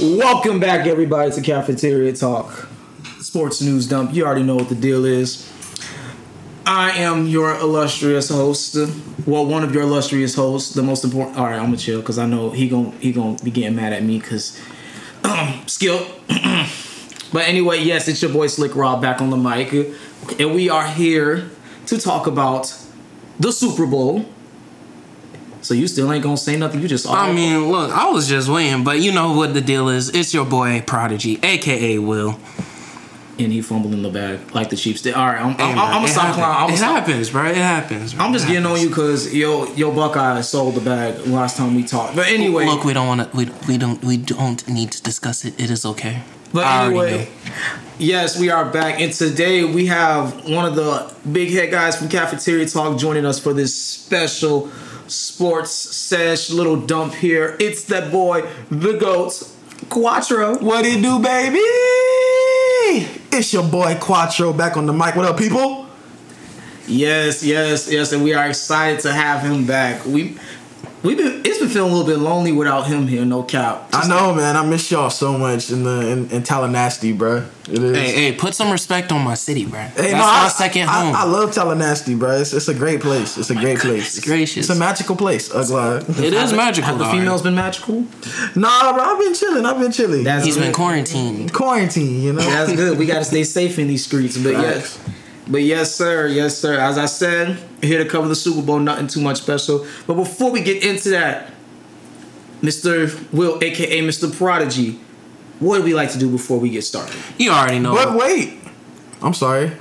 Welcome back, everybody, to Cafeteria Talk, sports news dump. You already know what the deal is. I am your illustrious host. Well, one of your illustrious hosts. The most important. All right, I'm gonna chill because I know he gon' he gonna be getting mad at me because um, skill. but anyway, yes, it's your boy Slick Rob back on the mic, and we are here to talk about the Super Bowl. So you still ain't gonna say nothing. You just I mean, look, I was just waiting, but you know what the deal is. It's your boy Prodigy, aka Will. And he fumbled in the bag like the Chiefs did. All right, I'm, I'm, Hey, I'm, man, gonna it stop happens. clowning. I'm, It stop- happens, bro. It happens. bro. I'm just It getting on you because yo, yo, Buckeye sold the bag last time we talked. But anyway, Look, we don't want to. We, we don't. We don't need to discuss it. It is okay. But I anyway, yes, we are back, and today we have one of the big head guys from Cafeteria Talk joining us for this special sports sesh little dump here. It's that boy, the goat, Quattro. What it do, baby? It's your boy Quattro back on the mic. What up, people? Yes, yes, yes, and we are excited to have him back. We it's been feeling a little bit lonely without him here. No cap. I know, man. I miss y'all so much in the in, in Tallahassee, bro. It is. Hey, hey, put some respect on my city, bro. Hey, That's no, my I, second I, home. I, love Tallahassee, bro. It's, it's a great place. It's a great place. goodness gracious. It's a magical place. Ugly. it is magical. Have the females been magical? Nah, bro. I've been chilling. I've been chilling. That's He's been good. quarantined. quarantine. You know. That's good. We got to stay safe in these streets. But yes, but yes, sir. Yes, sir. As I said, here to cover the Super Bowl. Nothing too much special. But before we get into that, Mr. Will, aka Mr. Prodigy, what do we like to do before we get started? You already know. But wait, I'm sorry.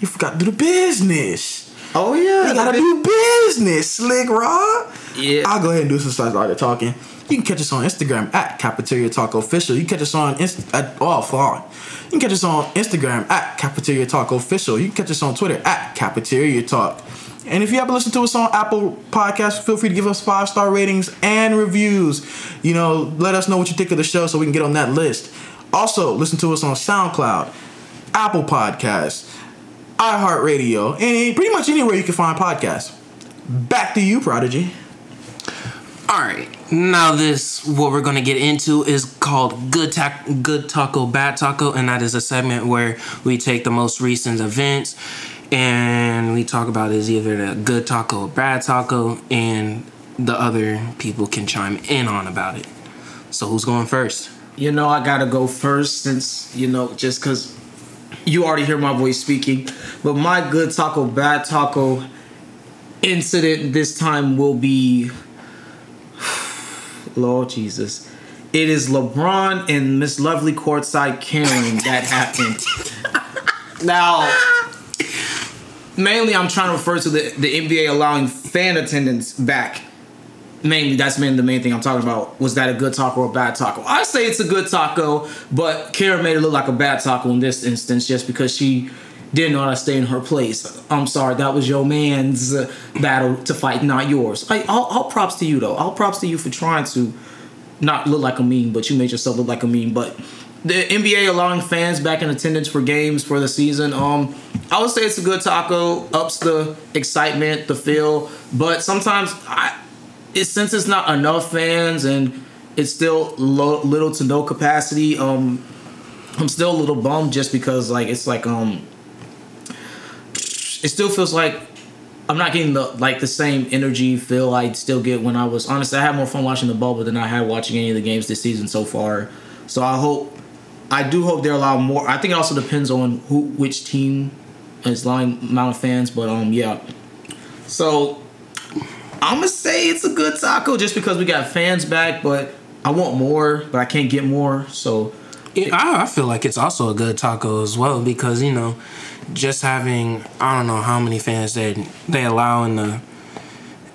You forgot to do the business. Oh yeah, You gotta do business, Slick Rob. Yeah. I'll go ahead and do this since I started talking. You can catch us on Instagram at Cafeteria Talk Official. You can catch us on Inst- at oh fine. You can catch us on Instagram at Cafeteria Talk Official. You can catch us on Twitter at Cafeteria Talk. And if you haven't listened to us on Apple Podcasts, feel free to give us five star ratings and reviews. You know, let us know what you think of the show so we can get on that list. Also, listen to us on SoundCloud, Apple Podcasts, iHeartRadio, and pretty much anywhere you can find podcasts. Back to you, Prodigy. All right. Now this what we're going to get into is called good tac- good taco bad taco and that is a segment where we take the most recent events and we talk about is either the good taco or bad taco and the other people can chime in on about it. So who's going first? You know, I gotta go first since you know just because you already hear my voice speaking. But my good taco, bad taco incident this time will be, Lord Jesus. It is LeBron and Miss Lovely courtside Karen that happened. now, mainly I'm trying to refer to the, the NBA allowing fan attendance back. Mainly, that's mainly the main thing I'm talking about. Was that a good taco or a bad taco? I say it's a good taco, but Karen made it look like a bad taco in this instance just because she didn't how to stay in her place. I'm sorry, that was your man's battle to fight, not yours. I, all, all props to you though. All props to you for trying to not look like a meme, but you made yourself look like a meme. But the NBA allowing fans back in attendance for games for the season, um, I would say it's a good taco, ups the excitement, the feel. But sometimes I, it since it's not enough fans and it's still little to no capacity. Um, I'm still a little bummed just because like it's like um, it still feels like I'm not getting the like the same energy feel I still get when I was honestly I had more fun watching the bubble than I had watching any of the games this season so far. So I hope I do hope they're allowing more. I think it also depends on who which team is allowing amount of fans, but um yeah. So I'm gonna say it's a good taco just because we got fans back, but I want more, but I can't get more. So Yeah, I, I feel like it's also a good taco as well because you know, just having I don't know how many fans they they allow in the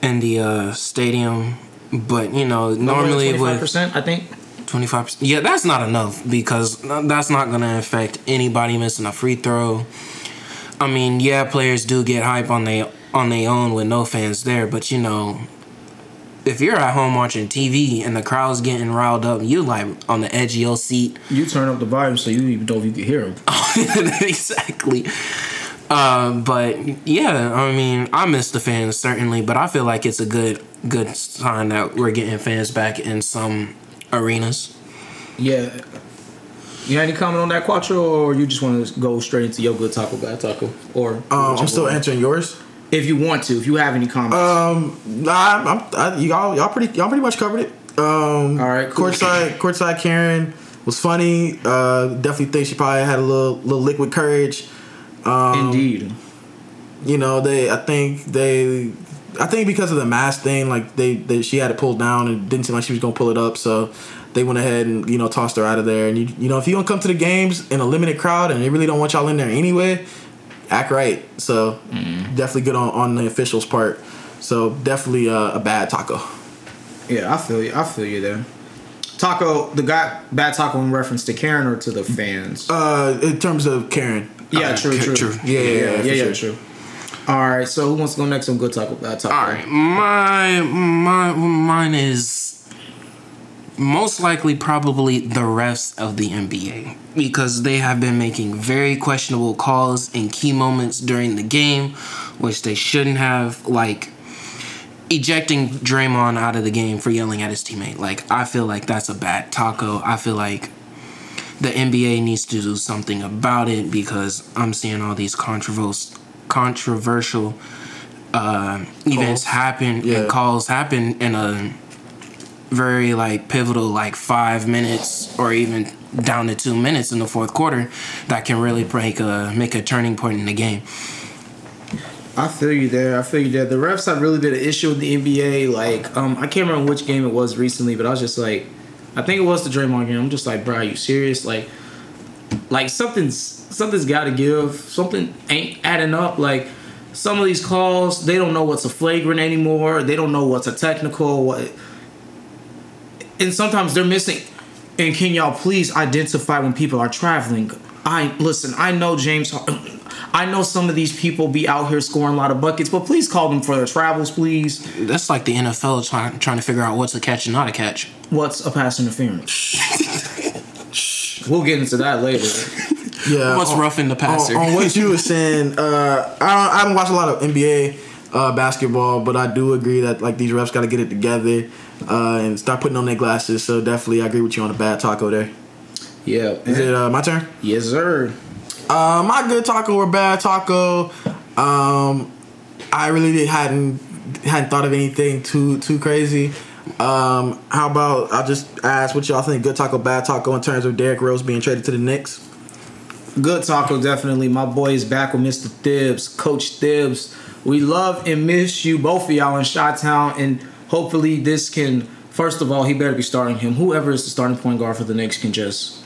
in the uh, stadium, but you know normally with I think. Twenty five percent, yeah, that's not enough because that's not gonna affect anybody missing a free throw. I mean, yeah, players do get hype on they on their own with no fans there, but you know, if you're at home watching TV and the crowd's getting riled up, you like on the edge of your seat. You turn up the volume so you don't even know if you can hear them. exactly. Um, but yeah, I mean, I miss the fans certainly, but I feel like it's a good good sign that we're getting fans back in some arenas. Yeah. You got any comment on that, Quattro, or you just want to go straight into your good taco, bad taco, or Um, I'm still one? answering yours. If you want to, if you have any comments. Um, nah, I'm, I, y'all, y'all pretty, y'all pretty much covered it. Um, All right, cool. Courtside, courtside Karen was funny. Uh, definitely think she probably had a little, little liquid courage. Um, Indeed. You know, they, I think they, I think because of the mask thing, like they, they, she had it pulled down and didn't seem like she was gonna pull it up, so they went ahead and you know tossed her out of there. And you, you know, if you don't come to the games in a limited crowd and they really don't want y'all in there anyway, act right. So definitely good on on the officials' part. So definitely uh, a bad taco. Yeah, I feel you. I feel you there. Taco, the guy, bad taco in reference to Karen or to the fans? Uh, in terms of Karen. yeah, uh, true, true, true. Yeah, yeah, yeah, yeah, for yeah, sure. true. All right, so who wants to go next on good taco, bad taco? All right, my my mine is most likely probably the rest of the NBA because they have been making very questionable calls in key moments during the game, which they shouldn't have. Like ejecting Draymond out of the game for yelling at his teammate. Like I feel like that's a bad taco. I feel like the NBA needs to do something about it because I'm seeing all these controversial controversial uh, events happen Yeah. and calls happen in a very like pivotal like five minutes or even down to two minutes in the fourth quarter that can really break a make a turning point in the game. I feel you there. I feel you there. The refs have really been an issue with the NBA. Like, um, I can't remember which game it was recently, but I was just like, I think it was the Draymond game. I'm just like, bro, are you serious? Like, like something's something's got to give. Something ain't adding up. Like, some of these calls, they don't know what's a flagrant anymore. They don't know what's a technical. What, and sometimes they're missing. And can y'all please identify when people are traveling? I listen. I know James. I know some of these people be out here scoring a lot of buckets, but please call them for their travels, please. That's like the NFL trying trying to figure out what's a catch and not a catch. What's a pass interference? we'll get into that later. Yeah. What's on- roughing the passer? On, on what you were saying, uh, I, don't, I haven't watched a lot of NBA uh, basketball, but I do agree that like these refs got to get it together uh, and start putting on their glasses. So definitely, I agree with you on the bad taco there. Yeah. Is it uh, my turn? Yes, sir. Uh, my good taco or bad taco. Um, I really hadn't hadn't thought of anything too too crazy. Um, how about I'll just ask what y'all think good taco, bad taco in terms of Derrick Rose being traded to the Knicks. Good taco, definitely. My boy is back with Mr. Thibs, Coach Thibs. We love and miss you, both of y'all in Shot Town, and hopefully this can. First of all, he better be starting him. Whoever is the starting point guard for the Knicks can just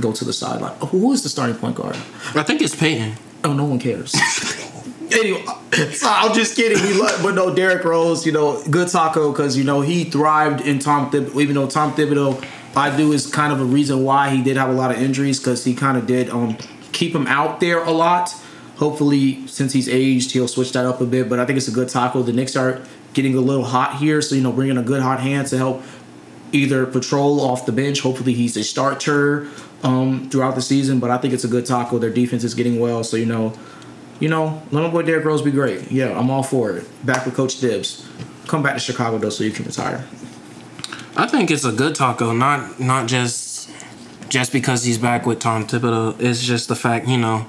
go to the sideline. Who is the starting point guard? I think it's Peyton. Oh, no one cares. anyway, I'm just kidding. We love, but no, Derrick Rose, you know, good taco because you know he thrived in Tom Thibodeau. Even though Tom Thibodeau, I do is kind of a reason why he did have a lot of injuries because he kind of did um keep him out there a lot. Hopefully, since he's aged, he'll switch that up a bit. But I think it's a good taco. The Knicks are getting a little hot here, so you know, bringing a good hot hand to help either patrol off the bench. Hopefully, he's a starter um, throughout the season. But I think it's a good taco. Their defense is getting well, so you know, you know, let my boy Derrick Rose be great. Yeah, I'm all for it. Back with Coach Thibs. Come back to Chicago though, so you can retire. I think it's a good taco, not not just just because he's back with Tom Thibodeau. It's just the fact, you know,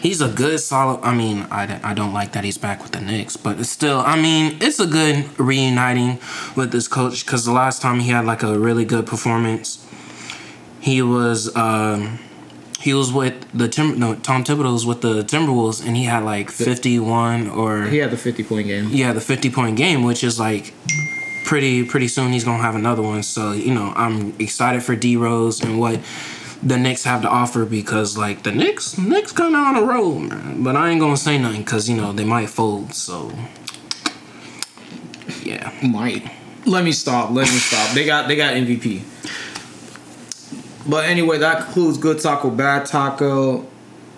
he's a good solid. I mean, I, I don't like that he's back with the Knicks, but it's still, I mean, it's a good reuniting with this coach because the last time he had like a really good performance, he was um, he was with the Tim no Tom Thibodeau was with the Timberwolves and he had like fifty one or He had the 50 point game. yeah, the 50 point game, which is like pretty pretty soon he's gonna have another one. So you know, I'm excited for D Rose and what the Knicks have to offer because like the Knicks Knicks kind of on a roll, man. But I ain't gonna say nothing because you know they might fold. So yeah, Might. Let me stop. Let me stop. They got they got MVP. But anyway, that concludes good taco, bad taco.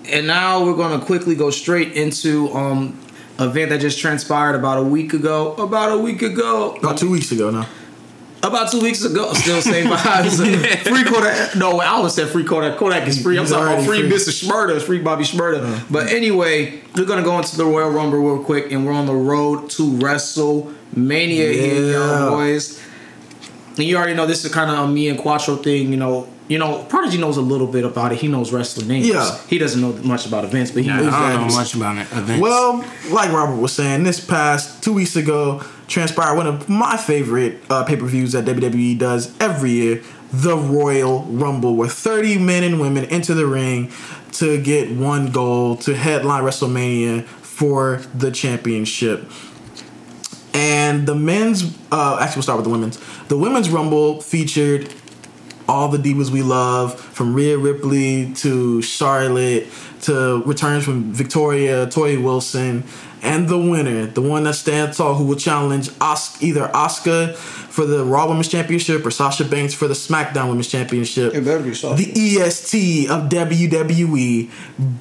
and now we're gonna quickly go straight into um event that just transpired about a week ago. About a week ago. About two weeks ago now. About two weeks ago, still same vibes. free Kodak. No, I always said free Kodak. Kodak is free. I'm He's talking about free, free. Mr. Shmurda. Free Bobby Shmurda. Uh-huh. But anyway, we're gonna go into the Royal Rumble real quick, and we're on the road to WrestleMania here, Yeah. young boys. And you already know this is kind of a me and Quattro thing. You know, you know, Prodigy knows a little bit about it. He knows wrestling names. Yeah. He doesn't know much about events, but he I knows don't know much about it. Events. Well, like Robert was saying, this past two weeks ago transpired one of my favorite uh, pay per views that WWE does every year the Royal Rumble, where 30 men and women enter the ring to get one goal to headline WrestleMania for the championship. And the men's, uh, actually, we'll start with the women's. The women's Rumble featured all the divas we love, from Rhea Ripley to Charlotte to returns from Victoria, Torrie Wilson, and the winner, the one that stands tall, who will challenge Os- either Asuka for the Raw Women's Championship or Sasha Banks for the SmackDown Women's Championship. It better be Sasha. The EST of WWE,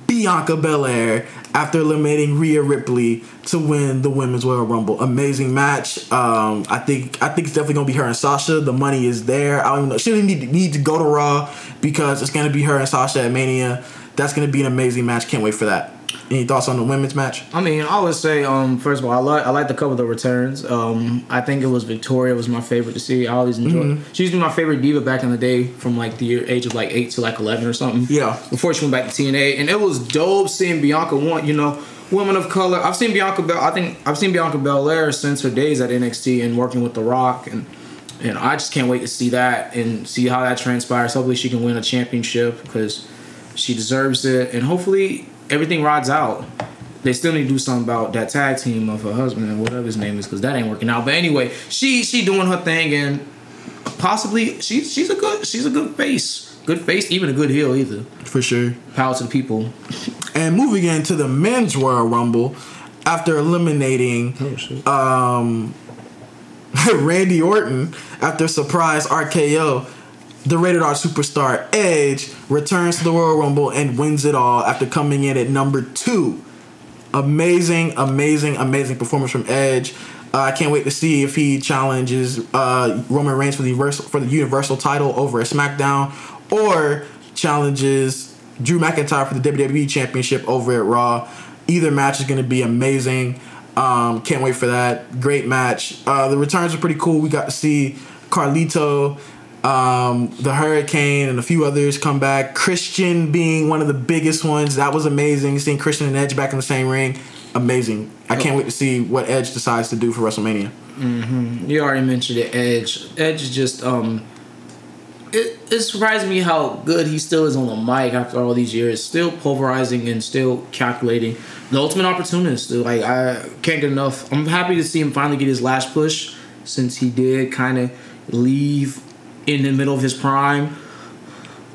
Bianca Belair, after eliminating Rhea Ripley to win the Women's Royal Rumble. Amazing match. Um, I think I think it's definitely gonna be her and Sasha. The money is there. I don't even know. She doesn't need need to go to Raw because it's gonna be her and Sasha at Mania. That's gonna be an amazing match. Can't wait for that. Any thoughts on the women's match? I mean, I would say, um, first of all, I like I like the couple of the returns. Um, I think it was Victoria was my favorite to see. I always enjoyed. She used to be my favorite diva back in the day, from like the age of like eight to like eleven or something. Yeah. Before she went back to TNA, and it was dope seeing Bianca want you know women of color. I've seen Bianca Bel. I think I've seen Bianca Belair since her days at NXT and working with The Rock and. And I just can't wait to see that and see how that transpires. Hopefully, she can win a championship because she deserves it. And hopefully, everything rides out they still need to do something about that tag team of her husband and whatever his name is because that ain't working out. But anyway, she she doing her thing and possibly she's she's a good she's a good face, good face, even a good heel either. For sure. Power to the people. And moving into the men's Royal Rumble, after eliminating um, Randy Orton after surprise RKO, the rated R superstar Edge returns to the Royal Rumble and wins it all after coming in at number two. Amazing, amazing, amazing performance from Edge. Uh, I can't wait to see if he challenges uh, Roman Reigns for the universal, for the Universal title over at SmackDown, or challenges Drew McIntyre for the WWE Championship over at Raw. Either match is going to be amazing. Um, can't wait for that. Great match. Uh, the returns are pretty cool. We got to see Carlito, um, the Hurricane, and a few others come back. Christian being one of the biggest ones. That was amazing. Seeing Christian and Edge back in the same ring. Amazing. I can't wait to see what Edge decides to do for WrestleMania. You already mentioned it, Edge. Edge is just um. It, it surprised me how good he still is on the mic after all these years. Still pulverizing and still calculating. The ultimate opportunist. Like I can't get enough. I'm happy to see him finally get his last push since he did kind of leave in the middle of his prime.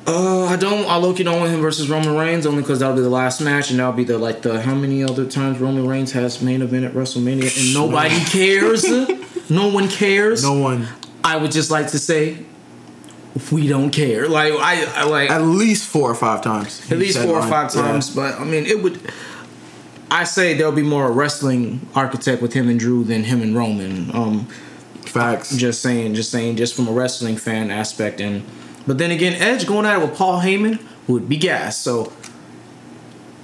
Uh, I don't. I look, you don't want him versus Roman Reigns only because that'll be the last match, and that'll be the like the how many other times Roman Reigns has main event at WrestleMania, and nobody cares. no one cares. No one. I would just like to say, we don't care. Like I, I like At least four or five times. at least four or five Yeah. times. But I mean, it would. I say there'll be more wrestling architect with him and Drew than him and Roman. Um, Facts. just saying, just saying, just from a wrestling fan aspect. And but then again, Edge going at it with Paul Heyman would be gas. So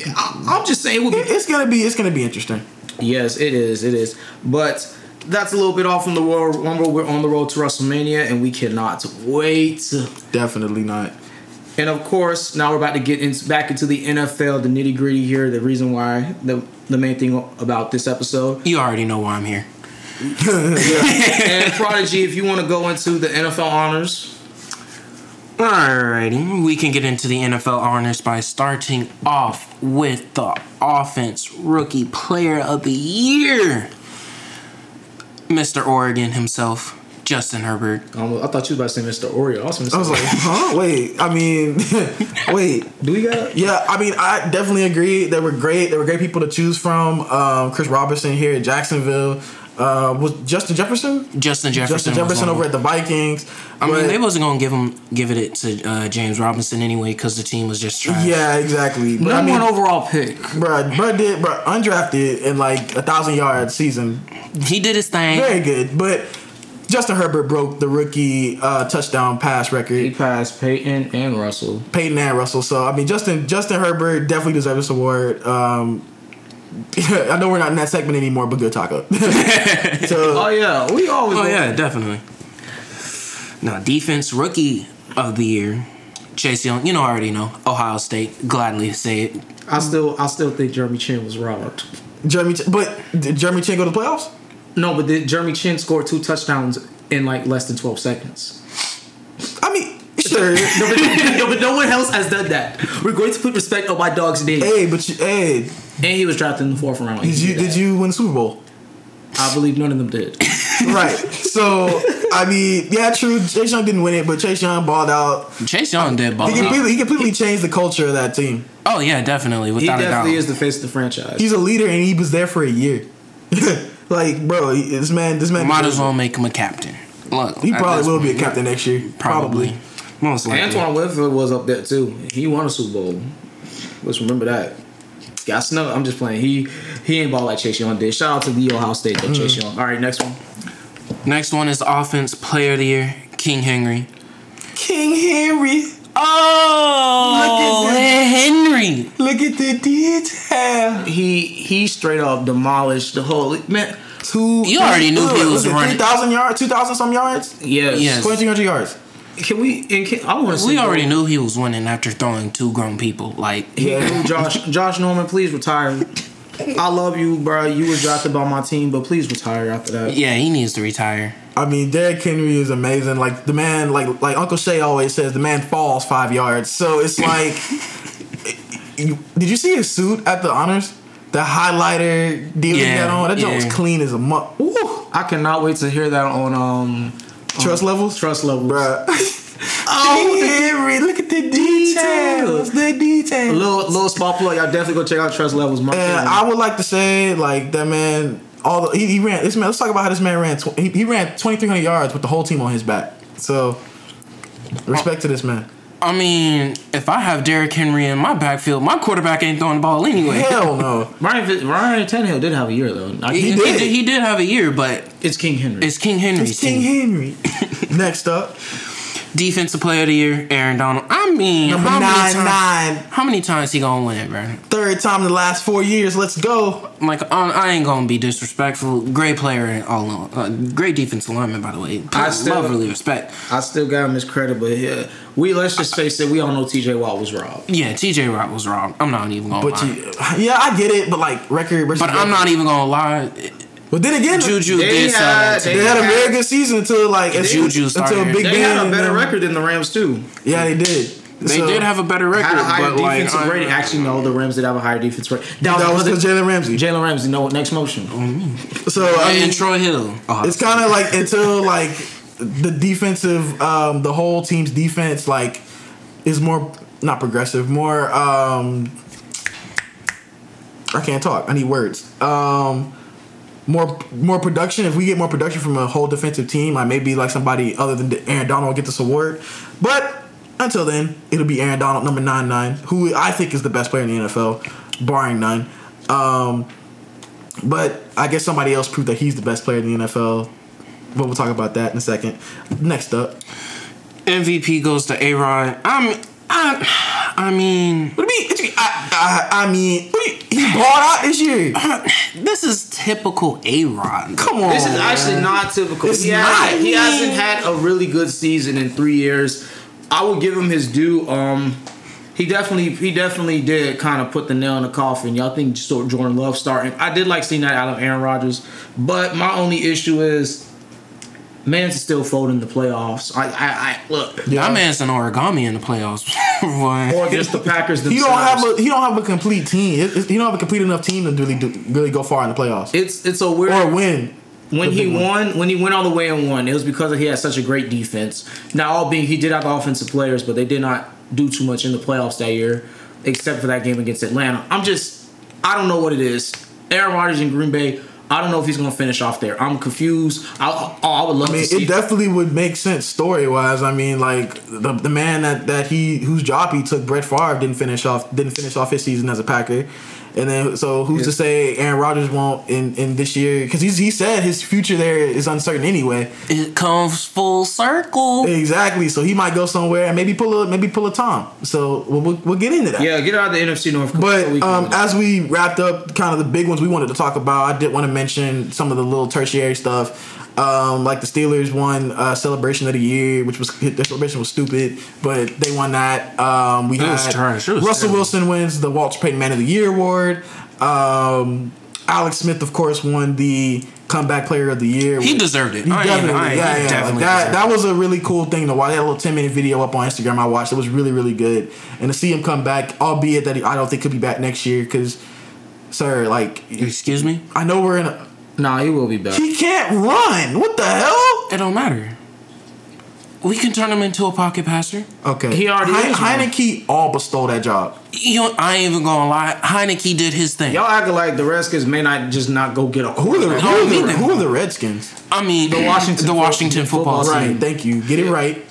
I, I'm just saying, it would be It- it's gonna be. It's gonna be interesting. Yes, it is. It is. But that's a little bit off from the Royal Rumble. We're on the road to WrestleMania, and we cannot wait. Definitely not. And of course, now we're about to get in, back into the NFL, the nitty gritty here. The reason why the the main thing about this episode. you already know why I'm here. And Prodigy, if you want to go into the NFL honors, Alrighty, we can get into the NFL honors by starting off with the offense rookie player of the year, Mr. Oregon himself, Justin Herbert. um, I thought you was about to say Mr. Oreo. I was, I was like, huh? Wait. I mean, wait. do we got? Yeah, I mean, I definitely agree. They were great. They were great people to choose from. Um, Chris Robertson here at Jacksonville. Uh, was Justin Jefferson? Justin Jefferson. Justin Jefferson over at the Vikings. I mean, they wasn't gonna give him give it to uh, James Robinson anyway because the team was just trash. Yeah, exactly. But Number I mean, one overall pick. bruh, bruh did, bruh, undrafted in like a thousand yard season. he did his thing. Very good. But Justin Herbert broke the rookie uh, touchdown pass record. He passed Peyton and Russell. Peyton and Russell. So I mean, Justin Justin Herbert definitely deserves this award. Um, I know we're not in that segment anymore, but good taco. so Oh yeah, we always. Oh yeah, definitely. Now, defense rookie of the year, Chase Young. You know, I already know Ohio State. Gladly say it. I still, I still think Jeremy Chinn was robbed. Jeremy, Ch- but did Jeremy Chinn go to the playoffs? No, but did Jeremy Chinn score two touchdowns in like less than twelve seconds? I mean, sure. no, but, no, but no one else has done that. We're going to put respect on my dog's name. hey, but you, hey, And he was drafted in the fourth round. did you did you win the Super Bowl? I believe none of them did. right. So I mean, yeah, true. Chase Young didn't win it, but Chase Young balled out. Chase Young did ball. He completely, he completely changed the culture of that team. Oh yeah, definitely, He without a doubt. definitely is the face of the franchise. He's a leader, and he was there for a year. like, bro, he- this man, this man, Might as well make him a captain. Look, He probably will be a captain next year. Probably. Probably. Most likely. Antoine Winfield was up there too. He won a Super Bowl. Let's remember that. Got snow. I'm just playing. He he ain't ball like Chase Young did. Shout out to the Ohio State though, Chase mm. Young. All right, next one. Next one is offense player of the year, King Henry. King Henry. Oh, Look at Henry. Look at the detail. He he straight up demolished the whole man. Two. You already knew uh, he was running. Three thousand yards, two thousand some yards, Yes. Yes. twenty three hundred yards. Can we? And can, I want to. We already knew he was winning after throwing two grown people. Like, He Yeah. knew Josh Josh Norman. Please retire. I love you, bro. You was drafted by my team, but please retire after that. yeah, he needs to retire. I mean, Derrick Henry is amazing. Like the man, like like Uncle Shay always says, the man falls five yards. So it's like, you, did you see his suit at the honors? The highlighter deal he Yeah, got on. That joint was clean as a muck. Ooh, I cannot wait to hear that on um trust uh-huh. levels, trust levels. bruh. Oh, Henry, look at the details. The details. A details. little little small plug. Y'all definitely go check out trust levels. My And family. I would like to say, like that man, all the, he, he ran. This man. Let's talk about how this man ran. Tw- he, he ran twenty three hundred yards with the whole team on his back. So, respect oh. to this man. I mean, if I have Derrick Henry in my backfield, my quarterback ain't throwing the ball anyway. Hell no. Ryan Ryan Tannehill did have a year though. I- He, He he did. did. He did have a year, but it's King Henry. it's King Henry. It's King. Henry. Next up, Defensive player of the year, Aaron Donald. I mean, number how many nine times? nine. How many times he gonna win it, bro? Third time in the last four years. Let's go. Like, I, I ain't gonna be disrespectful. Great player, and all in all. uh, great defensive lineman, by the way. I still- love, really respect. I still got him his credit, but yeah, we let's just face it. We all know T.J. Watt was robbed. Yeah, T.J. Watt was wrong. I'm not even gonna But lie. you, yeah, I get it. But like record versus but I'm not even gonna lie. But then again, Juju They did had- that they had a had- very good season until like Juju started. until Big They Ben. had a better them- record than the Rams too. Yeah, they did. They did have a better record, Had a higher but defensive I- rating. Actually, no, the Rams did have a higher defense rating. That was because Jalen Ramsey. Jalen Ramsey. No, next motion. So I mean, and Troy Hill. Oh, it's kind of like until like the defensive, um, the whole team's defense like is more not progressive, more. um I can't talk. I need words. Um, more more production. If we get more production from a whole defensive team, I may be like somebody other than Aaron Donald will get this award. But until then, it'll be Aaron Donald, number nine nine, who I think is the best player in the NFL, barring none. Um, but I guess somebody else proved that he's the best player in the NFL. But we'll talk about that in a second. Next up, MVP goes to A Rod. I'm. I, I mean, what do you mean? I, I, I mean, what do you, he balled out this year. this is typical A Rod. Come on, This is actually not typical. It's he, not. hasn't, he hasn't had a really good season in three years. I will give him his due. Um, he definitely, he definitely did kind of put the nail in the coffin. Y'all think so- Jordan Love starting? I did like seeing that out of Aaron Rodgers, but my only issue is, man's still folding the playoffs. I, I, I look, Yeah. My man's an origami in the playoffs. Boy. or just the Packers He themselves. don't have a he don't have a complete team. It- it- He don't have a complete enough team to really do, really go far in the playoffs it's it's a weird or win. when he big one. won when he went all the way and won it was because he had such a great defense now all being he did have offensive players but they did not do too much in the playoffs that year except for that game against atlanta i'm just i don't know what it is aaron rodgers in green bay I don't know if he's gonna finish off there. I'm confused. I, oh, I would love I mean, to see. it definitely would make sense story wise. I mean, like the the man that, that he whose job he took, Brett Favre, didn't finish off didn't finish off his season as a Packer, and then so who's to say Aaron Rodgers won't in, in this year because he's he said his future there is uncertain anyway. It comes full circle. Exactly, so he might go somewhere and maybe pull a maybe pull a Tom. So we'll, we'll, we'll get into that. yeah, get out of the NFC North. But can um, as we wrapped up kind of the big ones we wanted to talk about, I did want to mention some of the little tertiary stuff. Um, like the Steelers won uh, celebration of the year, which was their celebration was stupid, but they won that. Um, we It had trash. It was Russell terrible. Wilson wins the Walter Payton Man of the Year award. Um, Alex Smith, of course, won the comeback player of the year. He deserved it. He I definitely, I yeah, yeah. definitely Like that, that was a really cool thing to watch. That little ten minute video up on Instagram I watched. It was really, really good. And to see him come back, albeit that he, I don't think he'll be back next year, because, sir, like Excuse me? I know we're in. a... nah, he will be back. He can't run. What the hell? It don't matter. We can turn him into a pocket passer. Okay, He already Hein- is one. Heinicke all but stole that job. You know, I ain't even gonna lie. Heinicke did his thing. Y'all acting like the Redskins may not just not go get a Who are the, who are the, who are the Redskins? I mean, The Washington the Washington football, football team. Right. Thank you. Get it right.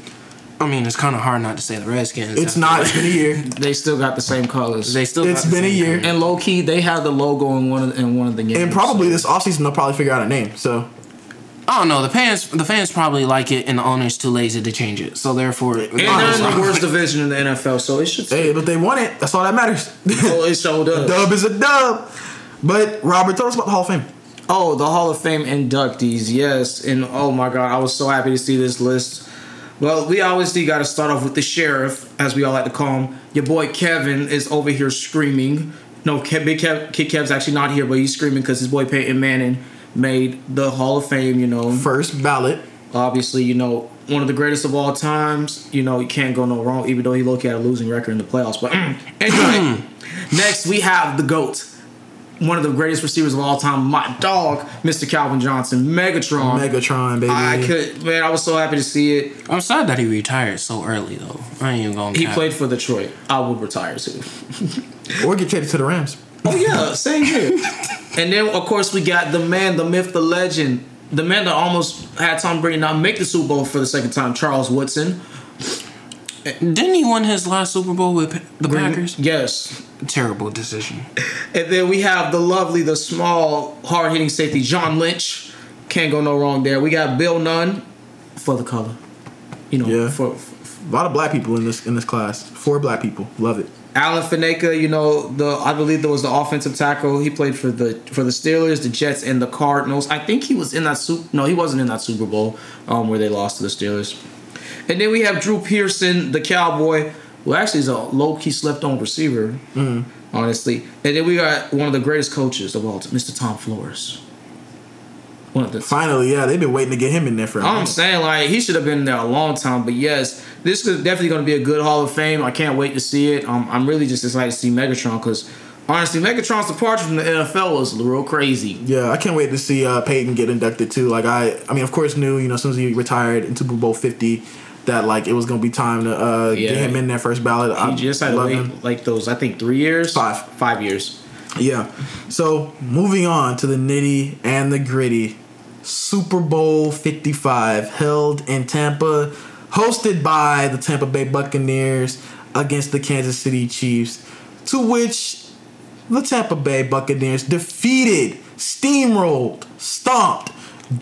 I mean, it's kind of hard not to say the Redskins. It's not. It's been a year. They still got the same colors. They still. It's got the been a year. color. and low key, they have the logo in one of the, in one of the games. And probably this offseason they'll probably figure out a name. So I don't know. The fans, the fans probably like it, and the owner's too lazy to change it. So therefore, And they're in the worst division in the NFL, so it should. hey, but they won it. That's all that matters. Oh, it showed up. dub is a dub. But Robert, tell us about the Hall of Fame. Oh, the Hall of Fame inductees, yes. And oh my God, I was so happy to see this list. Well, we obviously got to start off with the sheriff, as we all like to call him. Your boy Kevin is over here screaming. No, Kev, Big Kev, Kid Kev's actually not here, but he's screaming because his boy Peyton Manning made the Hall of Fame. You know, First ballot. obviously, you know, one of the greatest of all times. You know, you can't go no wrong, even though he had a losing record in the playoffs. But anyway, next we have the GOAT. One of the greatest receivers of all time, my dog, Mr. Calvin Johnson, Megatron. Megatron, baby. I could, man, I was so happy to see it. I'm sad that he retired so early, though. I ain't even gonna. He cap. played for Detroit. I would retire too. Or get traded to the Rams. Oh yeah, same here. and then of course we got the man, the myth, the legend, the man that almost had Tom Brady not make the Super Bowl for the second time, Charles Woodson. Didn't he win his last Super Bowl with the Packers? Yes. Terrible decision. And then we have the lovely, the small, hard hitting safety, John Lynch. Can't go no wrong there. We got Bill Nunn for the color. You know, Yeah. for, A lot of black people in this in this class. Four black people. Love it. Alan Faneca, you know, the I believe there was the offensive tackle. He played for the for the Steelers, the Jets, and the Cardinals. I think he was in that super. No, he wasn't in that Super Bowl um, where they lost to the Steelers. And then we have Drew Pearson, the Cowboy, who actually is a low key slept on receiver, honestly. And then we got one of the greatest coaches of all time, Mr. Tom Flores. One of the Finally, yeah, they've been waiting to get him in there for a I'm saying like he should have been there a long time, but yes, this is definitely going to be a good Hall of Fame. I can't wait to see it. Um, I'm really just excited to see Megatron because honestly, Megatron's departure from the NFL was real crazy. Yeah, I can't wait to see uh, Peyton get inducted too. Like I, I mean, of course, knew you know as soon as he retired in Super Bowl Fifty that like it was gonna be time to uh, Yeah. get him in that first ballot. He I just had love him. like those, I think, three years, Five. five years. Yeah. So moving on to the nitty and the gritty. Super Bowl 55 held in Tampa, hosted by the Tampa Bay Buccaneers against the Kansas City Chiefs, to which the Tampa Bay Buccaneers defeated, steamrolled, stomped,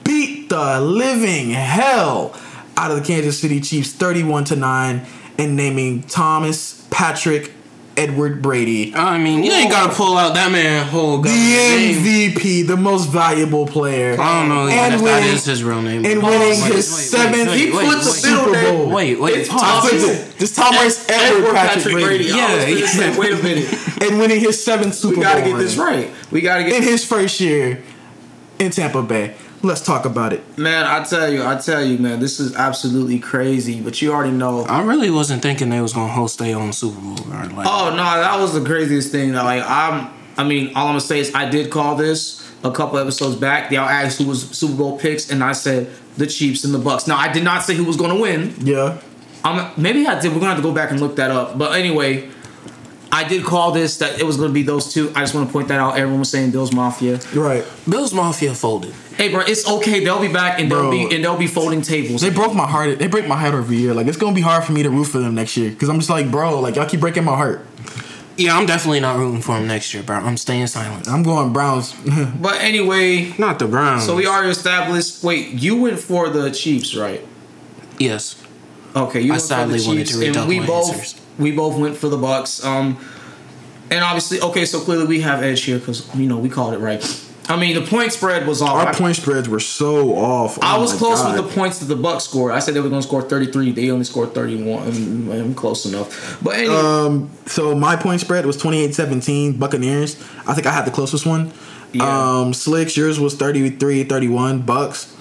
beat the living hell out of the Kansas City Chiefs 31 to 9 and naming Thomas Patrick Edward Brady I mean, you ain't gotta pull out that man whole guy. the government name. MVP, the most valuable player. I don't know And if that winning- is his real name. and winning wait, his wait, seventh wait, He put the wait. Super Bowl. Wait, wait, It's Thomas- it. Just Thomas Edward Patrick, Brady. I was Yeah, yeah. wait a minute. and winning his seventh Super We Bowl. gotta get this right. We gotta get in his first year in Tampa Bay. Let's talk about it. man. I tell you, I tell you, man. This is absolutely crazy. But you already know. I really wasn't thinking they was gonna host their own Super Bowl. Or like, Oh no, that was the craziest thing. Like I'm, I mean, all I'm gonna say is I did call this a couple episodes back. Y'all asked who was Super Bowl picks, and I said the Chiefs and the Bucs. Now I did not say who was gonna win. Yeah. I'm maybe I did. We're gonna have to go back and look that up. But anyway, I did call this that it was going to be those two. I just want to point that out. Everyone was saying Bills Mafia. Right. Bills Mafia folded. Hey, bro, it's okay. They'll be back and they'll Bro. be and they'll be folding tables. They broke my heart. They break my heart every year. Like it's gonna be hard for me to root for them next year because I'm just like, bro, like y'all keep breaking my heart. Yeah, I'm definitely not rooting for them next year, bro. I'm staying silent. I'm going Browns. But anyway, Not the Browns. so we already established. Wait, you went for the Chiefs, right? Yes. Okay, you I went for the sadly wanted Chiefs, to read and out we my both answers. We both went for the Bucs. Um, and obviously, okay, so clearly we have edge here because you know we called it right. I mean, the point spread was off. Our I- point spreads were so off. I Oh was close God. with the points that the Bucs scored. I said they were going to score 33. They only scored 31. I'm, I'm close enough. But anyway, Um, so my point spread was 28-17 Buccaneers. I think I had the closest one. Yeah. Um, Slicks, yours was 33-31 Bucs.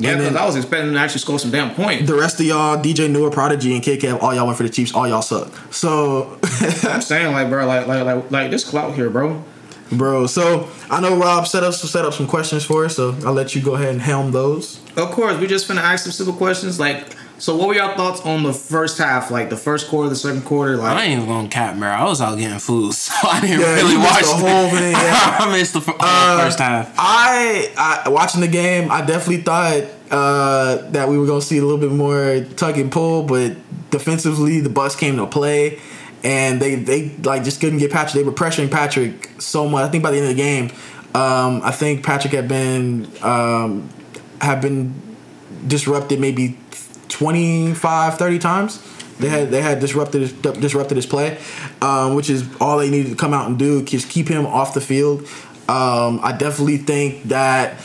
Yeah, because I was expecting to actually score some damn points. The rest of y'all, DJ Newer, Prodigy, and KK, all y'all went for the Chiefs. All y'all suck. So, I'm saying like, bro, like, like, like, like this clout here, bro. bro. So I know Rob set up set up some questions for us. So I'll let you go ahead and helm those. Of course, we just finna ask some simple questions. Like, so what were your thoughts on the first half? Like the first quarter, the second quarter? Like I ain't even gonna cap, bro. I was out getting food, so I didn't Yeah, really watch the whole thing, yeah. I missed the uh, Uh, first half. I, I watching the game. I definitely thought uh, that we were gonna see a little bit more tug and pull, but defensively, the Bucs came to play, and they they like just couldn't get Patrick. They were pressuring Patrick so much. I think by the end of the game, um, I think Patrick had been um, had been disrupted maybe 25, 30 times. They had they had disrupted disrupted his play, um, which is all they needed to come out and do. Just keep him off the field. Um, I definitely think that.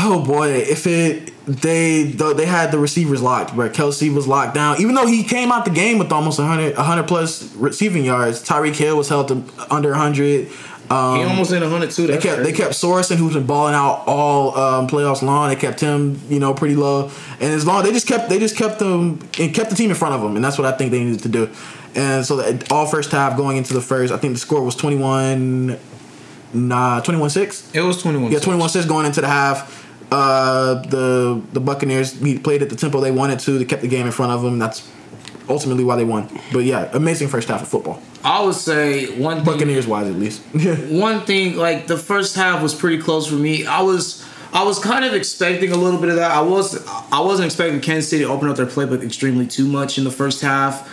Oh boy, if it they they had the receivers locked, but Kelce was locked down. Even though he came out the game with almost 100, 100 plus receiving yards, Tyreek Hill was held to under 100. Um, he almost in 102. they kept they kept Sorensen, who's been balling out all um, playoffs long. They kept him, you know, pretty low, and as long they just kept they just kept them and kept the team in front of them, and that's what I think they needed to do. And so that all first half going into the first, I think the score was twenty one, nah, twenty one six. It was 21. Yeah, twenty one six going into the half. Uh, the the Buccaneers played at the tempo they wanted to. They kept the game in front of them. That's ultimately why they won. But yeah, amazing first half of football, I would say one thing, Buccaneers wise at least. one thing like the first half was pretty close for me. I was I was kind of expecting a little bit of that. I was I wasn't expecting Kansas City to open up their playbook extremely too much in the first half.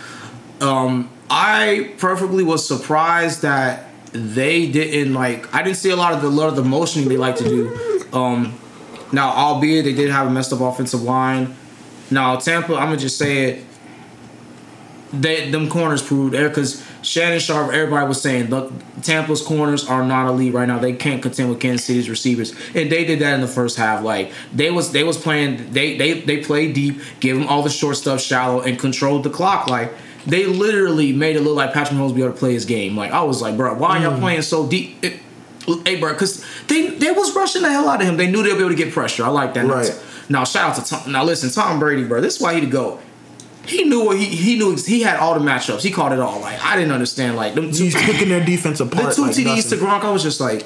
Um, I perfectly was surprised that they didn't like. I didn't see a lot of the lot of the motioning they like to do. Um, now, albeit they did have a messed up offensive line. Now Tampa, I'm gonna just say it. They them corners proved there because Shannon Sharpe, everybody was saying, look, Tampa's corners are not elite right now. They can't contend with Kansas City's receivers, and they did that in the first half. Like they was they was playing, they they they played deep, give them all the short stuff shallow, and controlled the clock. Like they literally made it look like Patrick Mahomes be able to play his game. Like I was like, bro, why are y'all mm. playing so deep? It- hey, bro, because they they was rushing the hell out of him. They knew they'd be able to get pressure. I like that. Now, Right. Now, shout out to Tom. Now, listen, Tom Brady, bro. This is why he to go. He knew what he he knew. He had all the matchups. He called it all. Like I didn't understand. Like them two, He's picking their defense apart. the two like TDs to Gronk. I was just like,